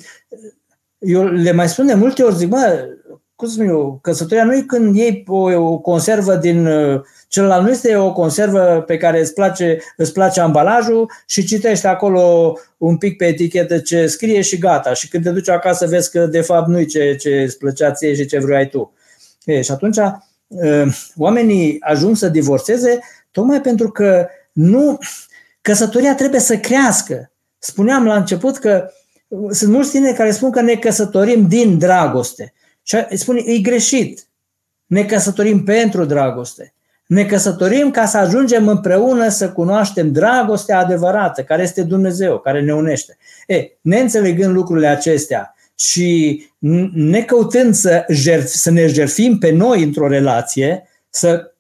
eu le mai spun de multe ori, zic, mă, cum spun eu, căsătoria nu e când iei o, o conservă din uh, celălalt, nu este o conservă pe care îți place, îți place ambalajul și citești acolo un pic pe etichetă ce scrie și gata. Și când te duci acasă vezi că de fapt nu e ce, ce îți plăcea ție și ce vrei tu. E, și atunci uh, oamenii ajung să divorțeze tocmai pentru că nu, căsătoria trebuie să crească. Spuneam la început că sunt mulți tineri care spun că ne căsătorim din dragoste. Și spune, e greșit. Ne căsătorim pentru dragoste. Ne căsătorim ca să ajungem împreună să cunoaștem dragostea adevărată, care este Dumnezeu, care ne unește. E, neînțelegând lucrurile acestea și necăutând să, jerf, să ne jerfim pe noi într-o relație, să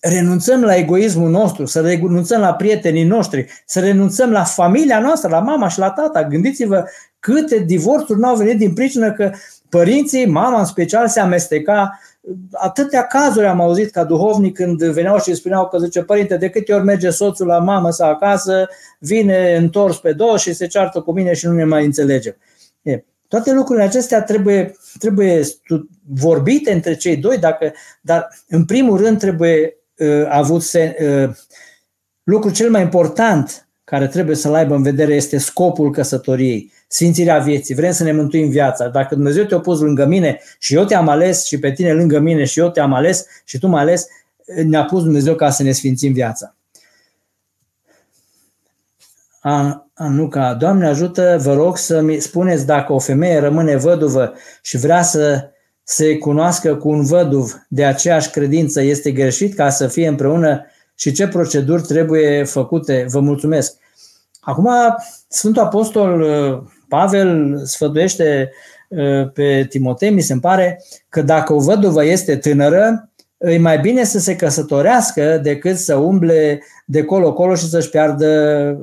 renunțăm la egoismul nostru, să renunțăm la prietenii noștri, să renunțăm la familia noastră, la mama și la tata. Gândiți-vă câte divorțuri nu au venit din pricină că părinții, mama în special, se amesteca. Atâtea cazuri am auzit ca duhovnic când veneau și spuneau că zice, părinte, de câte ori merge soțul la mamă sau acasă, vine întors pe două și se ceartă cu mine și nu ne mai înțelegem. E, toate lucrurile acestea trebuie, trebuie vorbite între cei doi, dacă, dar în primul rând trebuie uh, avut se, uh, lucrul cel mai important care trebuie să-l aibă în vedere este scopul căsătoriei, sfințirea vieții. Vrem să ne mântuim viața. Dacă Dumnezeu te-a pus lângă mine și eu te-am ales și pe tine lângă mine și eu te-am ales și tu m-ai ales, ne-a pus Dumnezeu ca să ne sfințim viața. Anuca, Doamne ajută, vă rog să-mi spuneți dacă o femeie rămâne văduvă și vrea să se cunoască cu un văduv de aceeași credință, este greșit ca să fie împreună și ce proceduri trebuie făcute. Vă mulțumesc. Acum, Sfântul Apostol uh, Pavel sfătuiește uh, pe Timotei, mi se pare, că dacă o văduvă este tânără, e mai bine să se căsătorească decât să umble de colo-colo și să-și piardă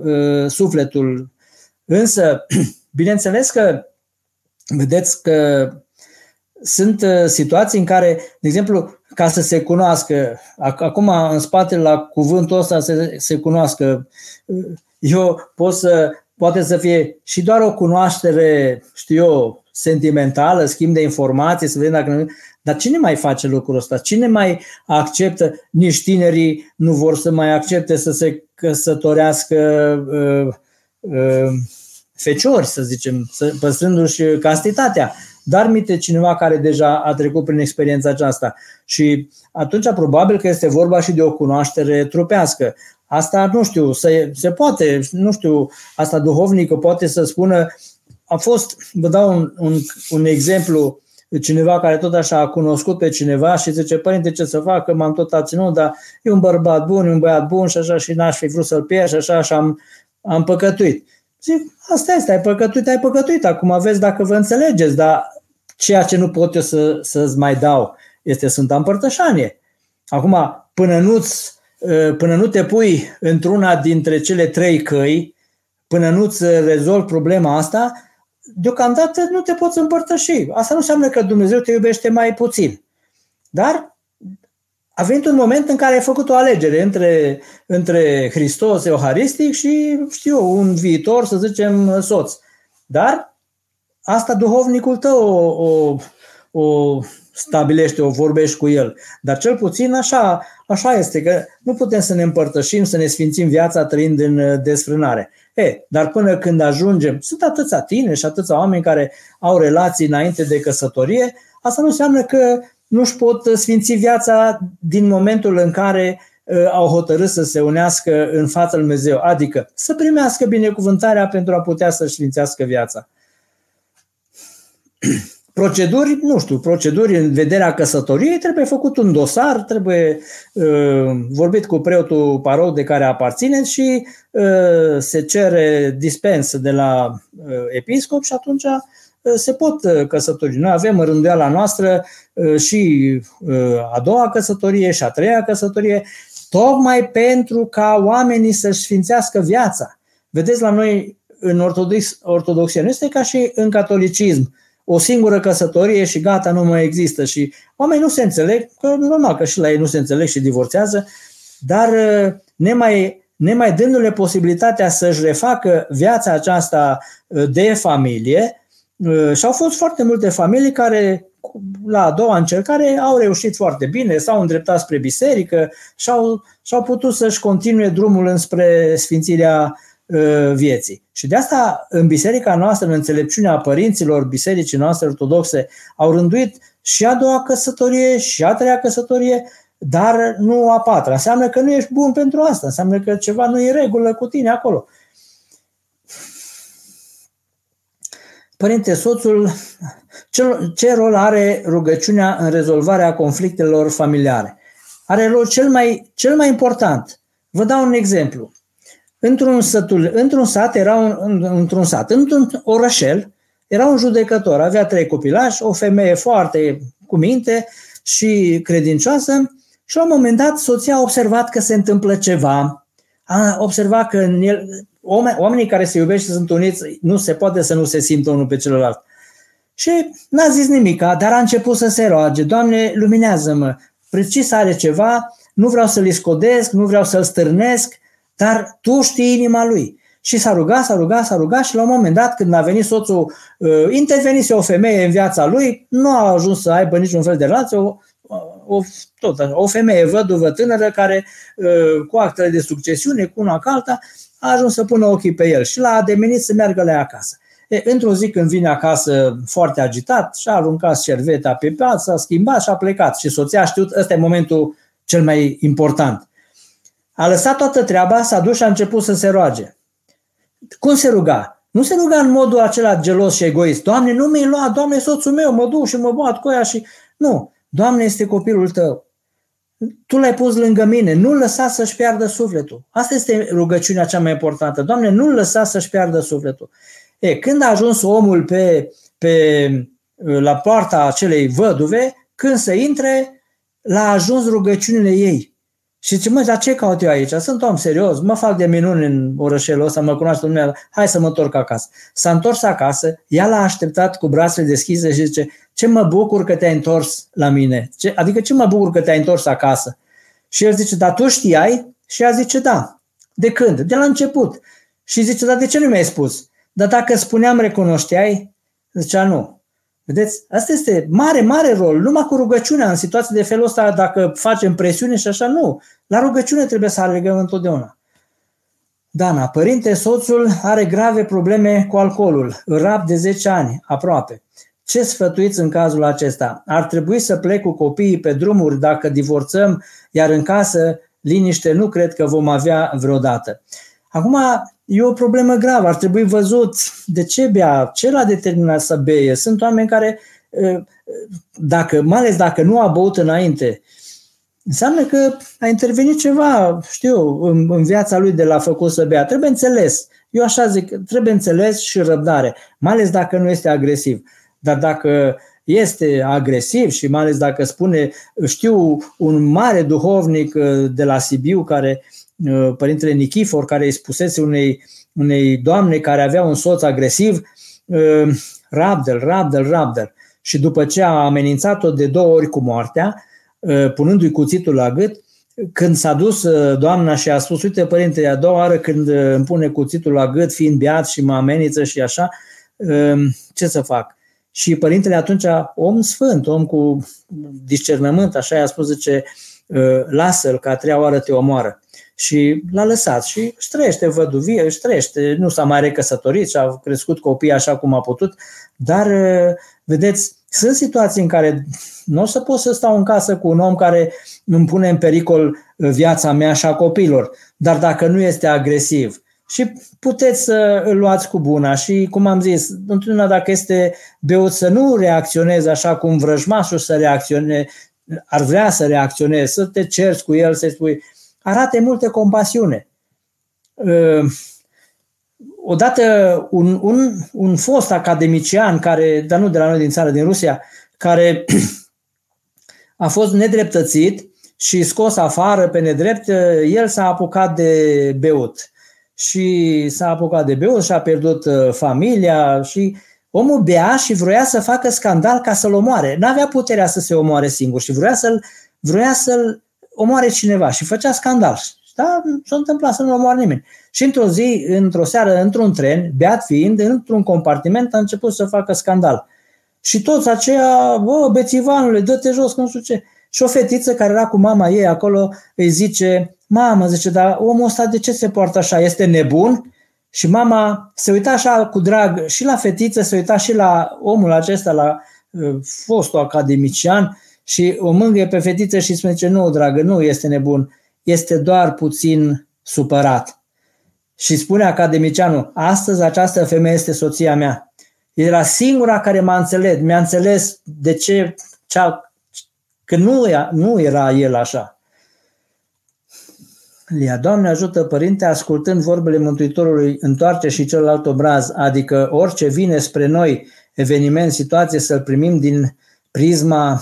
uh, sufletul. Însă, bineînțeles că vedeți că sunt uh, situații în care, de exemplu, ca să se cunoască, acum în spatele la cuvântul ăsta să se cunoască, eu pot să, poate să fie și doar o cunoaștere, știu eu, sentimentală, schimb de informații, să vedem dacă nu... Dar cine mai face lucrul ăsta? Cine mai acceptă? Nici tinerii nu vor să mai accepte să se căsătorească uh, uh, feciori, să zicem, păstrându-și castitatea dar mite cineva care deja a trecut prin experiența aceasta. Și atunci probabil că este vorba și de o cunoaștere trupească. Asta nu știu, se, se poate, nu știu, asta duhovnică poate să spună, a fost, vă dau un, un, un exemplu, cineva care tot așa a cunoscut pe cineva și zice, părinte, ce să fac, că m-am tot aținut, dar e un bărbat bun, e un băiat bun și așa și n-aș fi vrut să-l pierd și așa și am, am păcătuit. Zic, asta este, ai păcătuit, ai păcătuit, acum aveți dacă vă înțelegeți, dar ceea ce nu pot eu să, să-ți mai dau este Sfânta Împărtășanie. Acum, până, nu până nu te pui într-una dintre cele trei căi, până nu-ți rezolvi problema asta, deocamdată nu te poți împărtăși. Asta nu înseamnă că Dumnezeu te iubește mai puțin. Dar a venit un moment în care ai făcut o alegere între, între Hristos Euharistic și, știu un viitor, să zicem, soț. Dar asta duhovnicul tău o, o, o stabilește, o vorbești cu el. Dar cel puțin așa, așa este, că nu putem să ne împărtășim, să ne sfințim viața trăind în uh, desfrânare. E, dar până când ajungem, sunt atâția tine și atâția oameni care au relații înainte de căsătorie, asta nu înseamnă că nu-și pot sfinți viața din momentul în care uh, au hotărât să se unească în fața lui Dumnezeu, adică să primească binecuvântarea pentru a putea să-și sfințească viața. Proceduri, nu știu, proceduri în vederea căsătoriei, trebuie făcut un dosar, trebuie uh, vorbit cu preotul parou de care aparțineți și uh, se cere dispensă de la uh, episcop și atunci uh, se pot uh, căsători. Noi avem în rânduiala noastră uh, și a doua căsătorie și a treia căsătorie, tocmai pentru ca oamenii să-și sfințească viața. Vedeți, la noi în ortodox, ortodoxie nu este ca și în catolicism o singură căsătorie și gata, nu mai există. Și oamenii nu se înțeleg, că normal că și la ei nu se înțeleg și divorțează, dar uh, nemai, nemai dându-le posibilitatea să-și refacă viața aceasta uh, de familie, și au fost foarte multe familii care la a doua încercare au reușit foarte bine, s-au îndreptat spre biserică și au, și-au putut să-și continue drumul înspre sfințirea uh, vieții. Și de asta în biserica noastră, în înțelepciunea părinților bisericii noastre ortodoxe, au rânduit și a doua căsătorie și a treia căsătorie, dar nu a patra. Înseamnă că nu ești bun pentru asta, înseamnă că ceva nu e regulă cu tine acolo. Părinte, soțul, ce rol are rugăciunea în rezolvarea conflictelor familiare? Are rol cel mai, cel mai important. Vă dau un exemplu. Într-un, sătul, într-un sat, era un, într-un sat, într-un orășel, era un judecător, avea trei copilași, o femeie foarte cu minte și credincioasă și la un moment dat soția a observat că se întâmplă ceva, a observat că în el, oamenii care se iubește și sunt uniți, nu se poate să nu se simtă unul pe celălalt. Și n-a zis nimica, dar a început să se roage, Doamne, luminează-mă, precis are ceva, nu vreau să-l scodesc, nu vreau să-l stârnesc, dar Tu știi inima lui. Și s-a rugat, s-a rugat, s-a rugat și la un moment dat, când a venit soțul, uh, intervenise o femeie în viața lui, nu a ajuns să aibă niciun fel de relație, o, o, tot, o femeie văduvă tânără care, uh, cu actele de succesiune, cu una ca alta, a ajuns să pună ochii pe el și l-a ademenit să meargă la ea acasă. E, într-o zi când vine acasă foarte agitat, și-a aruncat șerveta pe pat, s-a schimbat și a plecat. Și soția a știut, ăsta e momentul cel mai important. A lăsat toată treaba, s-a dus și a început să se roage. Cum se ruga? Nu se ruga în modul acela gelos și egoist. Doamne, nu mi-ai luat, Doamne, soțul meu, mă duc și mă bat cu ea și... Nu, Doamne este copilul tău tu l-ai pus lângă mine, nu lăsa să-și piardă sufletul. Asta este rugăciunea cea mai importantă. Doamne, nu lăsa să-și piardă sufletul. E, când a ajuns omul pe, pe, la poarta acelei văduve, când să intre, l-a ajuns rugăciunile ei. Și zice, măi, dar ce caut eu aici? Sunt om serios, mă fac de minuni în orășelul ăsta, mă cunoaște lumea, hai să mă întorc acasă. S-a întors acasă, ea l-a așteptat cu brațele deschise și zice, ce mă bucur că te-ai întors la mine? Ce, adică ce mă bucur că te-ai întors acasă? Și el zice, dar tu știai? Și ea zice, da. De când? De la început. Și zice, dar de ce nu mi-ai spus? Dar dacă spuneam recunoșteai? Zicea, nu. Vedeți? Asta este mare, mare rol. Numai cu rugăciunea, în situații de felul ăsta, dacă facem presiune și așa, nu. La rugăciune trebuie să alegăm întotdeauna. Dana, părinte, soțul are grave probleme cu alcoolul, rap de 10 ani, aproape. Ce sfătuiți în cazul acesta? Ar trebui să plec cu copiii pe drumuri dacă divorțăm, iar în casă liniște nu cred că vom avea vreodată. Acum, e o problemă gravă, ar trebui văzut de ce bea, ce l-a determinat să beie. Sunt oameni care, dacă, mai ales dacă nu a băut înainte, înseamnă că a intervenit ceva, știu, în, în viața lui de la făcut să bea. Trebuie înțeles. Eu așa zic, trebuie înțeles și răbdare, mai ales dacă nu este agresiv. Dar dacă este agresiv și mai ales dacă spune, știu un mare duhovnic de la Sibiu care uh, Uh, părintele Nichifor, care îi spusese unei, unei doamne care avea un soț agresiv, uh, rabdel, rabdel, rabdel. Și după ce a amenințat-o de două ori cu moartea, uh, punându-i cuțitul la gât, când s-a dus doamna și a spus, uite părinte, a doua oară când îmi pune cuțitul la gât, fiind beat și mă amenință și așa, ce să fac? Și părintele atunci, om sfânt, om cu discernământ, așa i-a spus, zice, lasă-l, că a treia oară te omoară. Și l-a lăsat și își trăiește văduvie, își trăiește, nu s-a mai recăsătorit și a crescut copiii așa cum a putut, dar, uh, vedeți, sunt situații în care nu o să pot să stau în casă cu un om care îmi pune în pericol uh, viața mea și a copilor, dar dacă nu este agresiv, și puteți să îl luați cu buna și, cum am zis, întotdeauna dacă este beut să nu reacționezi așa cum vrăjmașul să reacționeze, ar vrea să reacționeze, să te cerți cu el, să-i spui, arate multe compasiune. Ă, odată un, un, un fost academician, care, dar nu de la noi din țară, din Rusia, care a fost nedreptățit și scos afară pe nedrept, el s-a apucat de beut. Și s-a apucat de beut și a pierdut ă, familia și omul bea și vroia să facă scandal ca să-l omoare. N-avea puterea să se omoare singur și vroia să-l, vroia să-l omoare cineva și făcea scandal. Da, s-a întâmplat să nu omoare nimeni. Și într-o zi, într-o seară, într-un tren, beat fiind, într-un compartiment, a început să facă scandal. Și toți aceia, bă, bețivanule, dă-te jos, nu știu ce. Și o fetiță care era cu mama ei acolo îi zice, mamă, zice, dar omul ăsta de ce se poartă așa? Este nebun? Și mama se uita așa cu drag și la fetiță, se uita și la omul acesta, la uh, fostul academician și o mângâie pe fetiță și spune, nu, dragă, nu este nebun, este doar puțin supărat. Și spune academicianul, astăzi această femeie este soția mea. Era singura care m-a înțeles, mi-a înțeles de ce, cea, că nu, nu era el așa. Lia, Doamne ajută, Părinte, ascultând vorbele Mântuitorului, întoarce și celălalt obraz, adică orice vine spre noi, eveniment, situație, să-l primim din prisma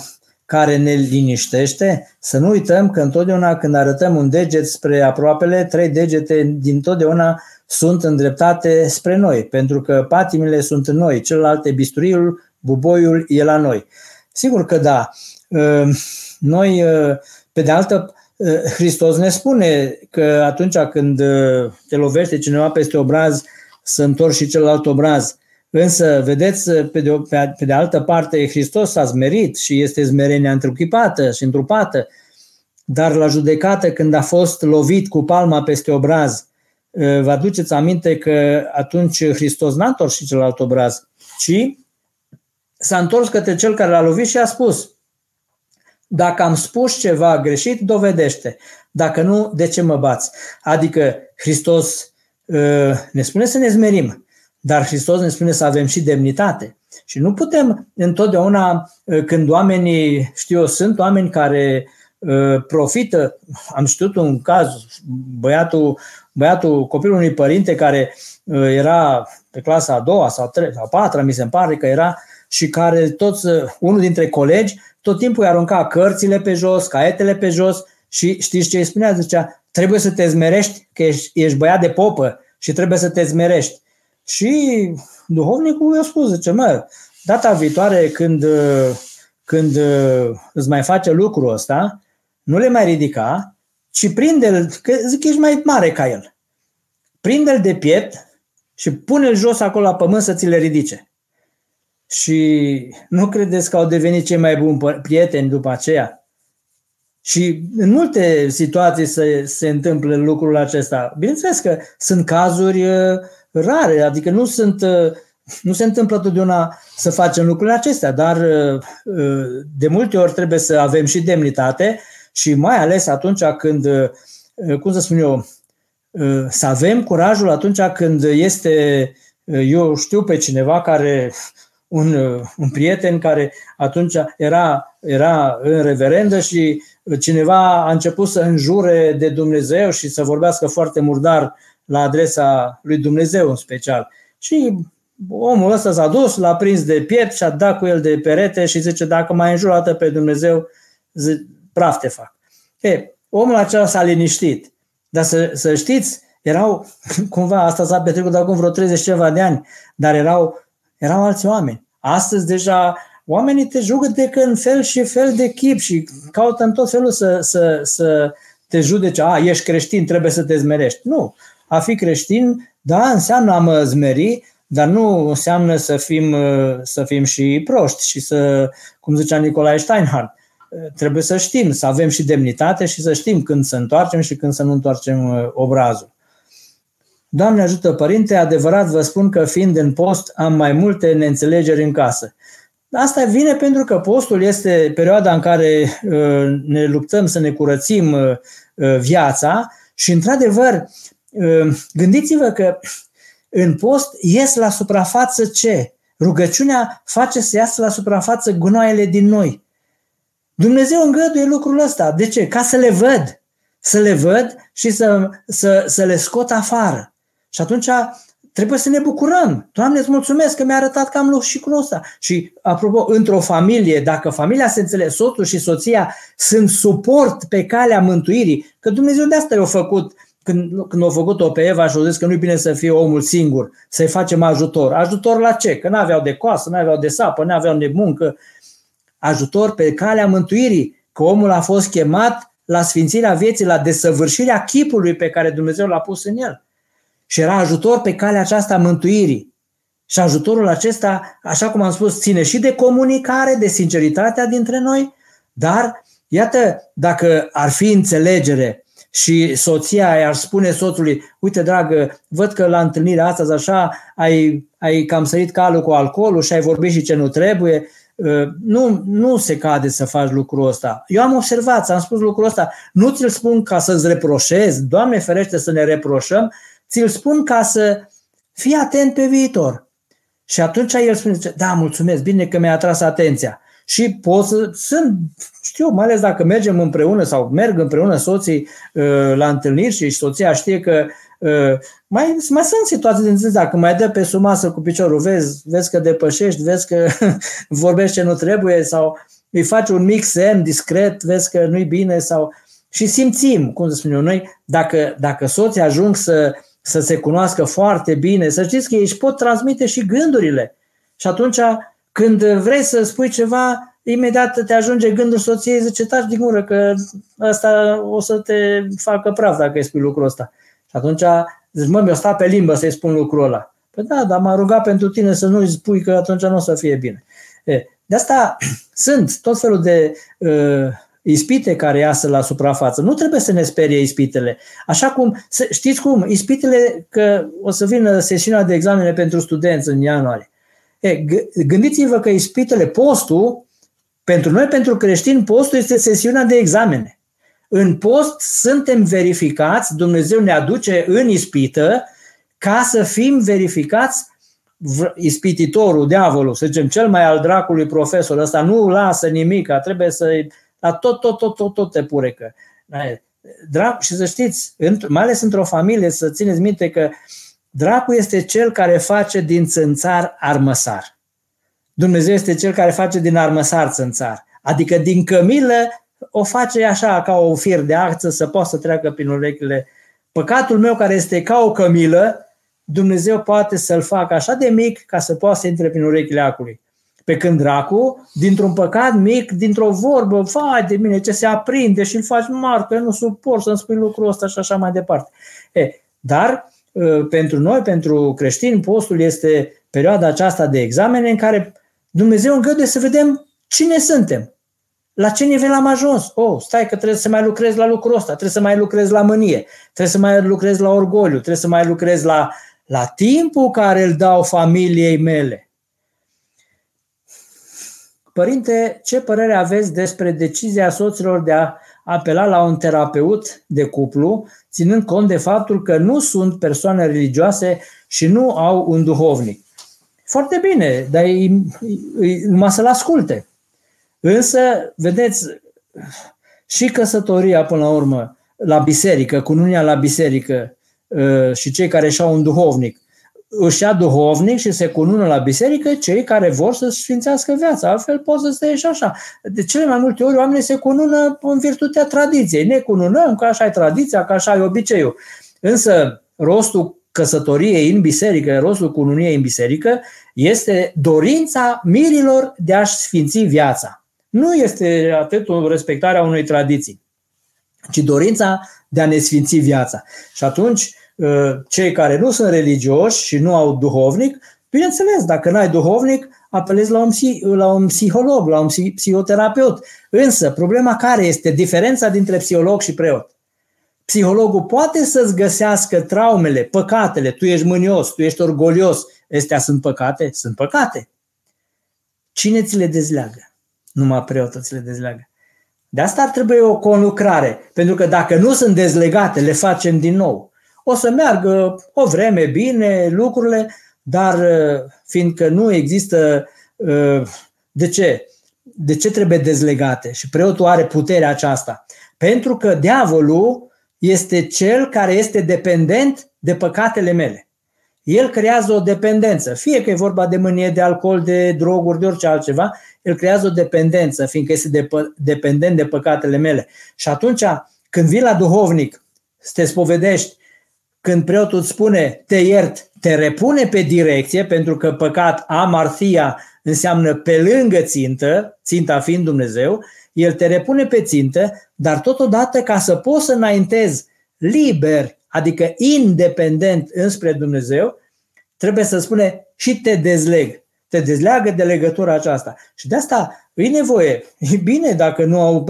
care ne liniștește, să nu uităm că întotdeauna când arătăm un deget spre aproapele, trei degete din totdeauna sunt îndreptate spre noi, pentru că patimile sunt în noi, celelalte bisturiul, buboiul e la noi. Sigur că da. Ă, noi, ă, pe de altă Hristos ne spune că atunci când ă, te lovește cineva peste obraz, să întorci și celălalt obraz. Însă, vedeți, pe de, pe, pe de altă parte, Hristos s-a zmerit și este zmerenia întruchipată și întrupată, dar la judecată, când a fost lovit cu palma peste obraz, ă, vă aduceți aminte că atunci Hristos n-a întors și celălalt obraz, ci s-a întors către cel care l-a lovit și a spus, dacă am spus ceva greșit, dovedește. Dacă nu, de ce mă bați? Adică Hristos ă, ne spune să ne zmerim, dar Hristos ne spune să avem și demnitate. Și nu putem întotdeauna, ă, când oamenii, știu eu, sunt oameni care ă, profită, am știut un caz, băiatul, băiatul, copilul unui părinte care ă, era pe clasa a doua sau, tre- sau a patra, mi se pare că era, și care toți, unul dintre colegi, tot timpul îi arunca cărțile pe jos, caietele pe jos și știți ce îi spunea? Zicea, trebuie să te zmerești, că ești, ești băiat de popă și trebuie să te zmerești. Și duhovnicul i-a spus, zice, mă, data viitoare când, când îți mai face lucrul ăsta, nu le mai ridica, ci prinde-l, că zic, ești mai mare ca el. Prinde-l de piept și pune-l jos acolo la pământ să ți le ridice. Și nu credeți că au devenit cei mai buni prieteni după aceea? Și în multe situații se, se întâmplă lucrul acesta. Bineînțeles că sunt cazuri rare, adică nu sunt nu se întâmplă totdeauna să facem lucrurile acestea, dar de multe ori trebuie să avem și demnitate și mai ales atunci când, cum să spun eu, să avem curajul atunci când este, eu știu pe cineva care, un, un prieten care atunci era, era în reverendă și cineva a început să înjure de Dumnezeu și să vorbească foarte murdar la adresa lui Dumnezeu în special. Și omul ăsta s-a dus, l-a prins de piept și a dat cu el de perete și zice, dacă mai înjurată pe Dumnezeu, zi, praf te fac. E, omul acela s-a liniștit. Dar să, să știți, erau, cumva, asta s-a petrecut acum vreo 30 ceva de ani, dar erau, erau alți oameni. Astăzi deja oamenii te judec în fel și fel de chip și caută în tot felul să, să, să te judece, a, ești creștin, trebuie să te zmerești. Nu, a fi creștin, da, înseamnă a mă zmeri, dar nu înseamnă să fim, să fim și proști și să, cum zicea Nicolae Steinhardt, trebuie să știm, să avem și demnitate și să știm când să întoarcem și când să nu întoarcem uh, obrazul. Doamne ajută, Părinte, adevărat vă spun că fiind în post am mai multe neînțelegeri în casă. Asta vine pentru că postul este perioada în care uh, ne luptăm să ne curățim uh, viața și, într-adevăr, Ehm, gândiți-vă că în post ies la suprafață ce? Rugăciunea face să iasă la suprafață gunoaiele din noi. Dumnezeu îngăduie lucrul ăsta. De ce? Ca să le văd. Să le văd și să, să, să le scot afară. Și atunci trebuie să ne bucurăm. Doamne, îți mulțumesc că mi-a arătat că am cu ăsta. Și, apropo, într-o familie, dacă familia se înțelege, soțul și soția sunt suport pe calea mântuirii, că Dumnezeu de asta i-a făcut când, când au făcut-o pe Eva și au zis că nu-i bine să fie omul singur, să-i facem ajutor. Ajutor la ce? Că n-aveau de coasă, n-aveau de sapă, n-aveau de muncă. Ajutor pe calea mântuirii, că omul a fost chemat la sfințirea vieții, la desăvârșirea chipului pe care Dumnezeu l-a pus în el. Și era ajutor pe calea aceasta a mântuirii. Și ajutorul acesta, așa cum am spus, ține și de comunicare, de sinceritatea dintre noi, dar, iată, dacă ar fi înțelegere și soția i-ar spune soțului, uite dragă, văd că la întâlnirea asta așa ai, ai cam sărit calul cu alcoolul și ai vorbit și ce nu trebuie, ă, nu, nu se cade să faci lucrul ăsta. Eu am observat, am spus lucrul ăsta, nu ți-l spun ca să-ți reproșez, Doamne ferește să ne reproșăm, ți-l spun ca să fii atent pe viitor. Și atunci el spune, da, mulțumesc, bine că mi-a atras atenția. Și pot să, sunt, știu, mai ales dacă mergem împreună sau merg împreună soții uh, la întâlniri și soția știe că uh, mai, mai sunt situații din zi, dacă mai dă pe sumasă cu piciorul, vezi, vezi că depășești, vezi că vorbești ce nu trebuie sau îi faci un mic semn discret, vezi că nu-i bine sau și simțim, cum să spunem noi, dacă, dacă soții ajung să, să se cunoască foarte bine, să știți că ei își pot transmite și gândurile. Și atunci, când vrei să spui ceva, imediat te ajunge gândul soției, zice, taci din gură, că asta o să te facă praf dacă îi spui lucrul ăsta. Și atunci zici, mă, mi-o sta pe limbă să-i spun lucrul ăla. Păi da, dar m-a rugat pentru tine să nu-i spui că atunci nu o să fie bine. E, de asta sunt tot felul de uh, ispite care iasă la suprafață. Nu trebuie să ne sperie ispitele. Așa cum, știți cum, ispitele, că o să vină sesiunea de examene pentru studenți în ianuarie. E, gândiți-vă că ispitele, postul, pentru noi, pentru creștini, postul este sesiunea de examene. În post suntem verificați, Dumnezeu ne aduce în ispită ca să fim verificați ispititorul, diavolul, să zicem, cel mai al dracului profesor ăsta nu lasă nimic, trebuie să dar tot, tot, tot, tot, tot te purecă. Dracu, și să știți, mai ales într-o familie, să țineți minte că dracul este cel care face din țânțar armăsar. Dumnezeu este cel care face din armăsar țânțar. Adică din cămilă o face așa ca o fir de ață să poată să treacă prin urechile. Păcatul meu care este ca o cămilă, Dumnezeu poate să-l facă așa de mic ca să poată să intre prin urechile acului. Pe când dracu, dintr-un păcat mic, dintr-o vorbă, vai de mine, ce se aprinde și îl faci mare, că nu suport să-mi spui lucrul ăsta și așa mai departe. E, dar ă, pentru noi, pentru creștini, postul este perioada aceasta de examene în care Dumnezeu îngăduie să vedem cine suntem, la ce nivel am ajuns. Oh, stai că trebuie să mai lucrez la lucrul ăsta, trebuie să mai lucrez la mânie, trebuie să mai lucrez la orgoliu, trebuie să mai lucrez la, la timpul care îl dau familiei mele Părinte, ce părere aveți despre decizia soților de a apela la un terapeut de cuplu, ținând cont de faptul că nu sunt persoane religioase și nu au un duhovnic? Foarte bine, dar numai să-l asculte. Însă, vedeți, și căsătoria, până la urmă, la biserică, cununia la biserică ă, și cei care și-au un duhovnic, își ia duhovnic și se cunună la biserică cei care vor să-și sfințească viața. Altfel pot să stea și așa. De cele mai multe ori oamenii se cunună în virtutea tradiției. Ne cununăm că așa e tradiția, că așa e obiceiul. Însă rostul căsătoriei în biserică, rostul cununiei în biserică, este dorința mirilor de a-și sfinți viața. Nu este atât respectarea unei tradiții, ci dorința de a ne sfinți viața. Și atunci, Uh, cei care nu sunt religioși și nu au duhovnic, bineînțeles, dacă n-ai duhovnic, apelezi la un, la un psiholog, la un psihoterapeut. Însă, problema care este diferența dintre psiholog și preot? Psihologul poate să-ți găsească traumele, păcatele, tu ești mânios, tu ești orgolios, astea sunt păcate? Sunt păcate. Cine ți le dezleagă? Numai preotul ți le dezleagă. De asta ar trebui o conlucrare, pentru că dacă nu sunt dezlegate, le facem din nou o să meargă o vreme bine lucrurile, dar uh, fiindcă nu există uh, de ce? De ce trebuie dezlegate? Și preotul are puterea aceasta. Pentru că diavolul este cel care este dependent de păcatele mele. El creează o dependență, fie că e vorba de mânie, de alcool, de droguri, de orice altceva, el creează o dependență, fiindcă este dependent de păcatele mele. Și atunci, când vii la duhovnic, să te spovedești când preotul îți spune te iert, te repune pe direcție, pentru că păcat amartia înseamnă pe lângă țintă, ținta fiind Dumnezeu, El te repune pe țintă, dar totodată ca să poți să înaintezi liber, adică independent înspre Dumnezeu, trebuie să spune și te dezleg. Te dezleagă de legătura aceasta. Și de asta e nevoie. E bine dacă nu au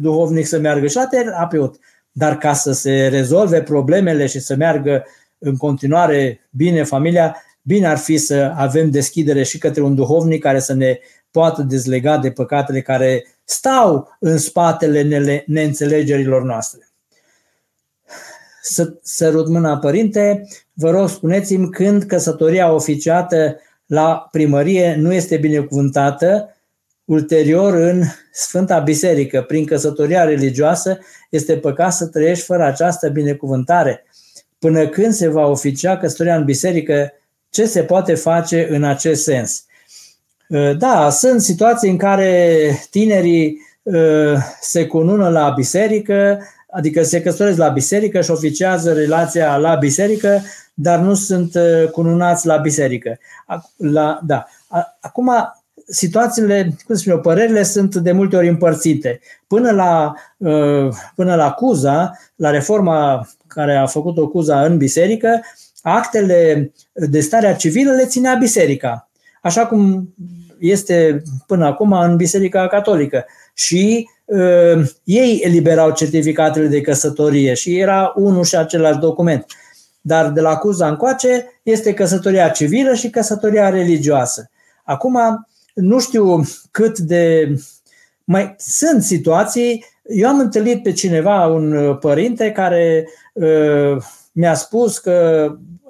duhovnic să meargă și la terapeut, dar ca să se rezolve problemele și să meargă în continuare bine familia, bine ar fi să avem deschidere și către un duhovnic care să ne poată dezlega de păcatele care stau în spatele neînțelegerilor noastre. Să sărut mâna, părinte, vă rog, spuneți-mi când căsătoria oficiată la primărie nu este binecuvântată, ulterior în Sfânta Biserică, prin căsătoria religioasă, este păcat să trăiești fără această binecuvântare. Până când se va oficia căsătoria în biserică, ce se poate face în acest sens? Uh, da, sunt situații în care tinerii uh, se cunună la biserică, adică se căsătoresc la biserică și oficiază relația la biserică, dar nu sunt uh, cununați la biserică. La, da. Acum, situațiile, cum spun eu, părerile sunt de multe ori împărțite. Până la, până la Cuza, la reforma care a făcut-o Cuza în biserică, actele de stare civilă le ținea biserica, așa cum este până acum în Biserica Catolică. Și uh, ei eliberau certificatele de căsătorie și era unul și același document. Dar de la Cuza încoace este căsătoria civilă și căsătoria religioasă. Acum, nu știu cât de. Mai sunt situații. Eu am întâlnit pe cineva, un părinte, care uh, mi-a spus că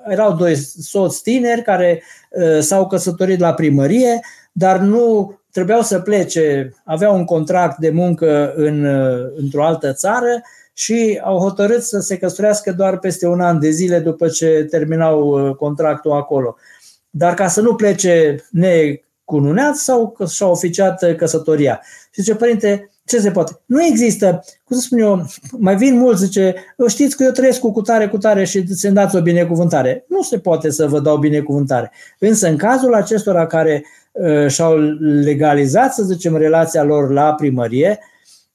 erau doi soți tineri care uh, s-au căsătorit la primărie, dar nu trebuiau să plece, aveau un contract de muncă în, uh, într-o altă țară și au hotărât să se căsătorească doar peste un an de zile după ce terminau uh, contractul acolo. Dar ca să nu plece necununeați, sau și-au oficiat căsătoria. Și zice, părinte, ce se poate? Nu există, cum să spun eu, mai vin mulți, zice, știți că eu trăiesc cu cutare, cutare și să-mi dați o binecuvântare. Nu se poate să vă dau binecuvântare. Însă în cazul acestora care uh, și-au legalizat, să zicem, relația lor la primărie,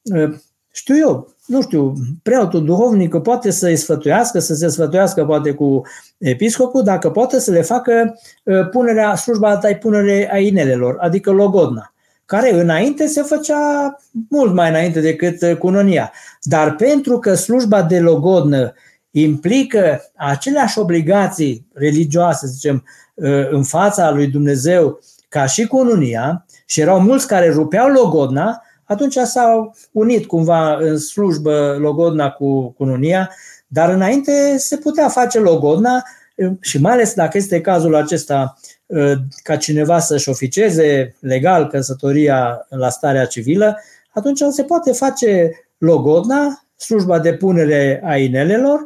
uh, știu eu, nu știu, preotul duhovnic poate să-i sfătuiască, să se sfătuiască poate cu episcopul, dacă poate să le facă uh, punerea, slujba tai punere a inelelor, adică logodna care înainte se făcea mult mai înainte decât uh, cunonia. Dar pentru că slujba de logodnă implică aceleași obligații religioase, zicem, uh, în fața lui Dumnezeu ca și cununia, și erau mulți care rupeau logodna, atunci s-au unit cumva în slujbă logodna cu cununia, dar înainte se putea face logodna uh, și mai ales dacă este cazul acesta Uh, ca cineva să-și oficeze legal căsătoria la starea civilă, atunci se poate face logodna, slujba de punere a inelelor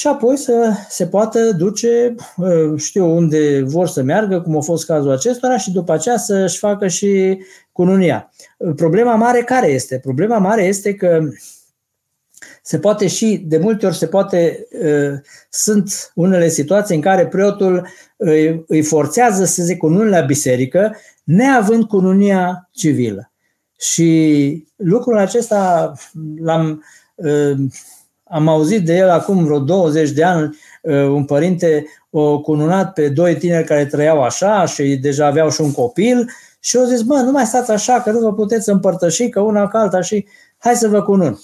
și apoi să se poată duce, uh, știu unde vor să meargă, cum a fost cazul acestora, și după aceea să-și facă și cununia. Problema mare care este? Problema mare este că se poate și, de multe ori se poate, uh, sunt unele situații în care preotul îi, îi forțează să se cunune la biserică, neavând cununia civilă. Și lucrul acesta l-am uh, am auzit de el acum vreo 20 de ani, uh, un părinte o cununat pe doi tineri care trăiau așa și deja aveau și un copil și au zis, bă, nu mai stați așa, că nu vă puteți împărtăși, că una ca alta și hai să vă cunun.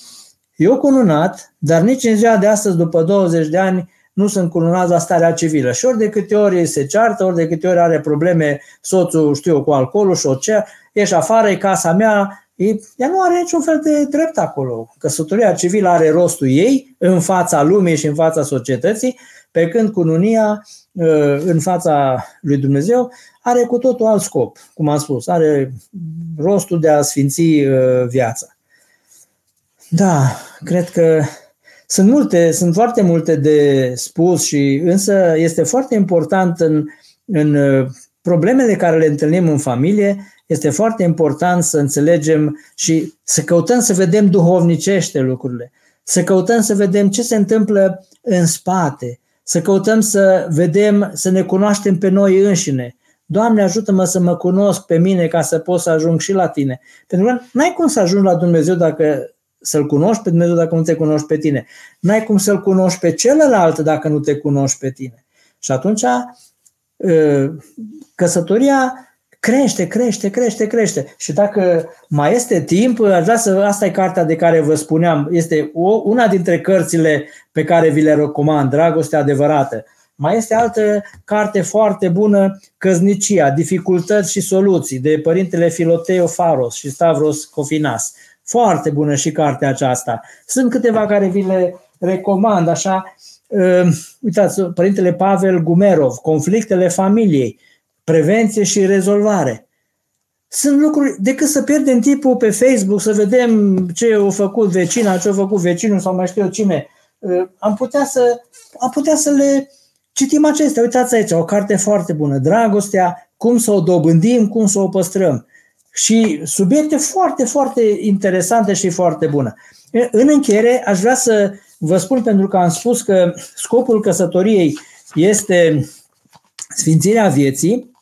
Eu cununat, dar nici în ziua de astăzi, după 20 de ani, nu sunt cununați la starea civilă. Și ori de câte ori se ceartă, ori de câte ori are probleme soțul, știu cu alcoolul și o ce, ieși afară, e casa mea, e, ea nu are niciun fel de drept acolo. Căsătoria civilă are rostul ei în fața lumii și în fața societății, pe când cununia ă, în fața lui Dumnezeu are cu totul alt scop, cum am spus, are rostul de a sfinți ă, viața. Da, cred că sunt multe, sunt foarte multe de spus și însă este foarte important în, în uh, problemele care le întâlnim în familie, este foarte important să înțelegem și să căutăm să vedem duhovnicește lucrurile, să căutăm să vedem ce se întâmplă în spate, să căutăm să vedem, să ne cunoaștem pe noi înșine. Doamne ajută-mă să mă cunosc pe mine ca să pot să ajung și la tine. Pentru că n-ai cum să ajungi la Dumnezeu dacă să-L cunoști pe Dumnezeu dacă nu te cunoști pe tine. N-ai cum să-L cunoști pe celălalt dacă nu te cunoști pe tine. Și atunci ă, căsătoria crește, crește, crește, crește. Și dacă mai este timp, aș vrea să, asta e cartea de care vă spuneam, este o, una dintre cărțile pe care vi le recomand, Dragostea adevărată. Mai este altă carte foarte bună, Căznicia, Dificultăți și soluții, de părintele Filoteo Faros și Stavros Cofinas. Foarte bună și cartea aceasta. Sunt câteva care vi le recomand, așa, uh, uitați, părintele Pavel Gumerov, Conflictele familiei, prevenție și rezolvare. Sunt lucruri, decât să pierdem timpul pe Facebook, să vedem ce a făcut vecina, ce a făcut vecinul sau mai știu eu cine, uh, am putea să, am putea să le citim acestea. Uitați aici, o carte foarte bună, Dragostea, cum să o dobândim, cum să o păstrăm. Și subiecte foarte, foarte interesante și foarte bune. În încheiere, aș vrea să vă spun, pentru că am spus că scopul căsătoriei este sfințirea vieții,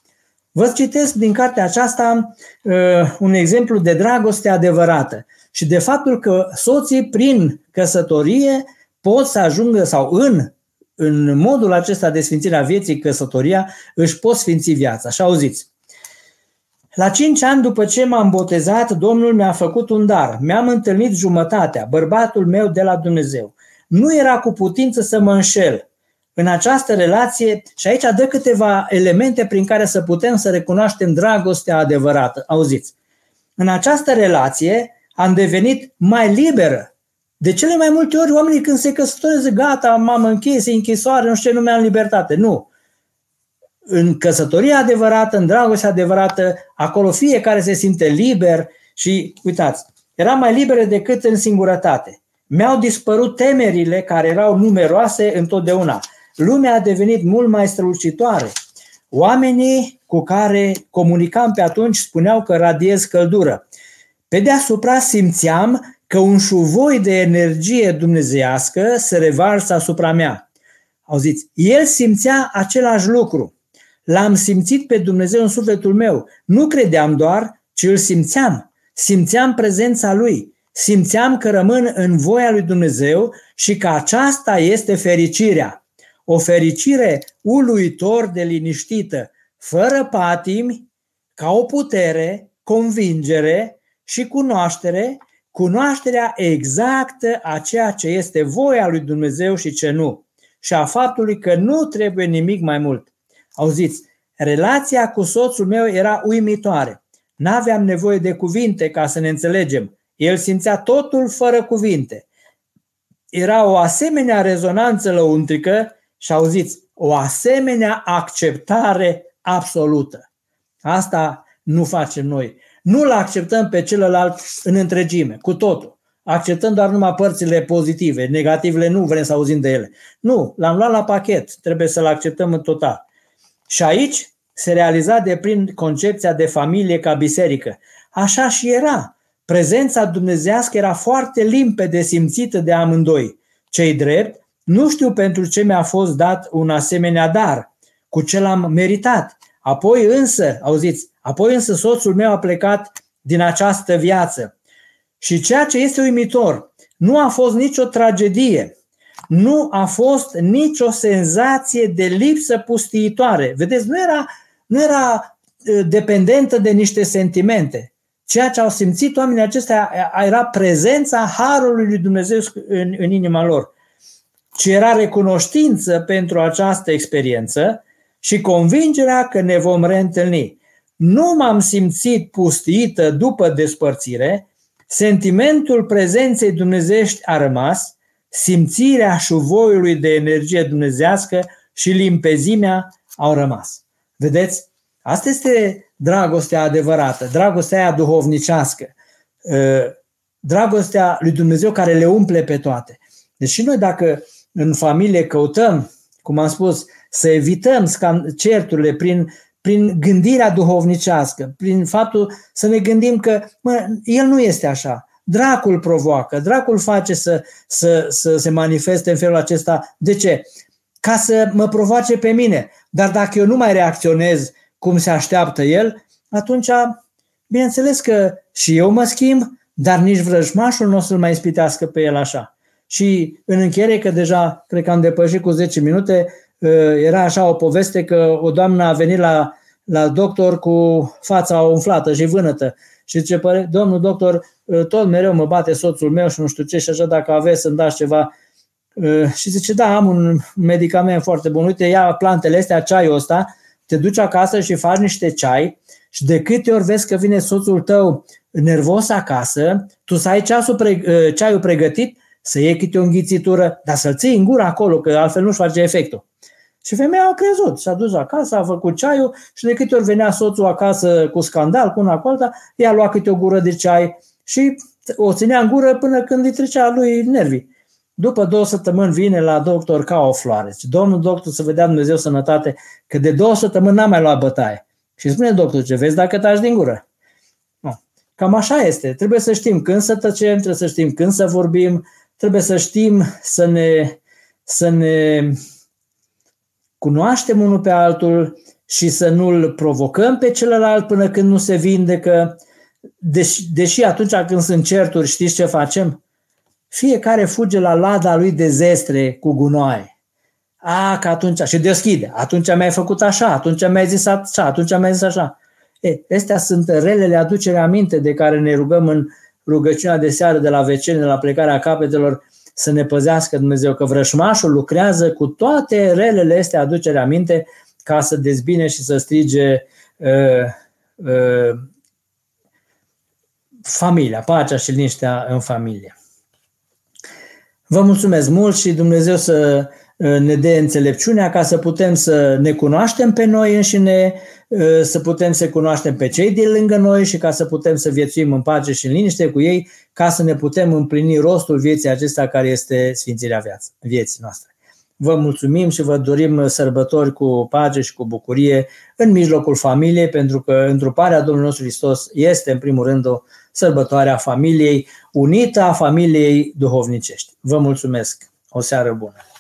Vă citesc din cartea aceasta uh, un exemplu de dragoste adevărată și de faptul că soții prin căsătorie pot să ajungă sau în, în modul acesta de sfințire a vieții, căsătoria, își pot sfinți viața. Și auziți, la cinci ani după ce m-am botezat, Domnul mi-a făcut un dar. Mi-am întâlnit jumătatea, bărbatul meu de la Dumnezeu. Nu era cu putință să mă înșel în această relație și aici dă câteva elemente prin care să putem să recunoaștem dragostea adevărată. Auziți, în această relație am devenit mai liberă. De cele mai multe ori oamenii când se căsătoresc, gata, m-am închis, închisoare, nu știu ce, nu mi-am libertate. Nu. În căsătoria adevărată, în dragostea adevărată, acolo fiecare se simte liber și, uitați, era mai liberă decât în singurătate. Mi-au dispărut temerile care erau numeroase întotdeauna lumea a devenit mult mai strălucitoare. Oamenii cu care comunicam pe atunci spuneau că radiez căldură. Pe deasupra simțeam că un șuvoi de energie dumnezeiască se revarsă asupra mea. Auziți, el simțea același lucru. L-am simțit pe Dumnezeu în sufletul meu. Nu credeam doar, ci îl simțeam. Simțeam prezența lui. Simțeam că rămân în voia lui Dumnezeu și că aceasta este fericirea o fericire uluitor de liniștită, fără patimi, ca o putere, convingere și cunoaștere, cunoașterea exactă a ceea ce este voia lui Dumnezeu și ce nu, și a faptului că nu trebuie nimic mai mult. Auziți, relația cu soțul meu era uimitoare. N-aveam nevoie de cuvinte ca să ne înțelegem. El simțea totul fără cuvinte. Era o asemenea rezonanță lăuntrică și auziți, o asemenea acceptare absolută. Asta nu facem noi. Nu-l acceptăm pe celălalt în întregime, cu totul. Acceptăm doar numai părțile pozitive, negativele nu vrem să auzim de ele. Nu, l-am luat la pachet, trebuie să-l acceptăm în total. Și aici se realiza de prin concepția de familie ca biserică. Așa și era. Prezența dumnezească era foarte limpede simțită de amândoi. Cei drept, nu știu pentru ce mi-a fost dat un asemenea dar, cu ce l-am meritat. Apoi însă, auziți, apoi însă soțul meu a plecat din această viață. Și ceea ce este uimitor, nu a fost nicio tragedie, nu a fost nicio senzație de lipsă pustiitoare. Vedeți, nu era, nu era uh, dependentă de niște sentimente. Ceea ce au simțit oamenii acestea era prezența Harului lui Dumnezeu în, în inima lor ci era recunoștință pentru această experiență și convingerea că ne vom reîntâlni. Nu m-am simțit pustită după despărțire, sentimentul prezenței dumnezești a rămas, simțirea șuvoiului de energie dumnezească și limpezimea au rămas. Vedeți? Asta este dragostea adevărată, dragostea aia duhovnicească, ă, dragostea lui Dumnezeu care le umple pe toate. Deci și noi dacă în familie căutăm, cum am spus, să evităm certurile prin, prin gândirea duhovnicească, prin faptul să ne gândim că mă, el nu este așa. Dracul provoacă, dracul face să, să, să se manifeste în felul acesta. De ce? Ca să mă provoace pe mine. Dar dacă eu nu mai reacționez cum se așteaptă el, atunci, bineînțeles că și eu mă schimb, dar nici vrăjmașul nu o să-l mai ispitească pe el așa. Și în încheiere, că deja cred că am depășit cu 10 minute, ă, era așa o poveste că o doamnă a venit la, la doctor cu fața umflată și vânătă și zice, domnul doctor, ă, tot mereu mă bate soțul meu și nu știu ce și așa dacă aveți să-mi dați ceva. Ă, și zice, da, am un medicament foarte bun, uite, ia plantele astea, ceaiul ăsta, te duci acasă și faci niște ceai și de câte ori vezi că vine soțul tău nervos acasă, tu să ai ceasul pre, ceaiul pregătit, să iei câte o înghițitură, dar să-l ții în gură acolo, că altfel nu-și face efectul. Și femeia a crezut, s-a dus acasă, a făcut ceaiul și de câte ori venea soțul acasă cu scandal, cu una cu alta, ea lua câte o gură de ceai și o ținea în gură până când îi trecea lui nervii. După două săptămâni vine la doctor ca o floare. Zice, domnul doctor, să vedea Dumnezeu sănătate, că de două săptămâni n-am mai luat bătaie. Și spune doctor, ce vezi dacă taci din gură. No. Cam așa este. Trebuie să știm când să tăcem, trebuie să știm când să vorbim, trebuie să știm să ne, să ne cunoaștem unul pe altul și să nu-l provocăm pe celălalt până când nu se vindecă. Deși, deși atunci când sunt certuri, știți ce facem? Fiecare fuge la lada lui de zestre cu gunoaie. A, că atunci, și deschide, atunci mi-ai făcut așa, atunci mi-ai zis așa, atunci mi-ai zis așa. E, astea sunt relele aducere aminte de care ne rugăm în rugăciunea de seară de la vecini, la plecarea capetelor, să ne păzească Dumnezeu, că vrășmașul lucrează cu toate relele astea aducere aminte ca să dezbine și să strige uh, uh, familia, pacea și liniștea în familie. Vă mulțumesc mult și Dumnezeu să uh, ne dea înțelepciunea ca să putem să ne cunoaștem pe noi înșine, uh, să putem să cunoaștem pe cei din lângă noi și ca să putem să viețuim în pace și în liniște cu ei, ca să ne putem împlini rostul vieții acesta care este sfințirea vieții noastre. Vă mulțumim și vă dorim sărbători cu pace și cu bucurie în mijlocul familiei, pentru că întruparea Domnului nostru Hristos este în primul rând o sărbătoare a familiei unită, a familiei duhovnicești. Vă mulțumesc! O seară bună!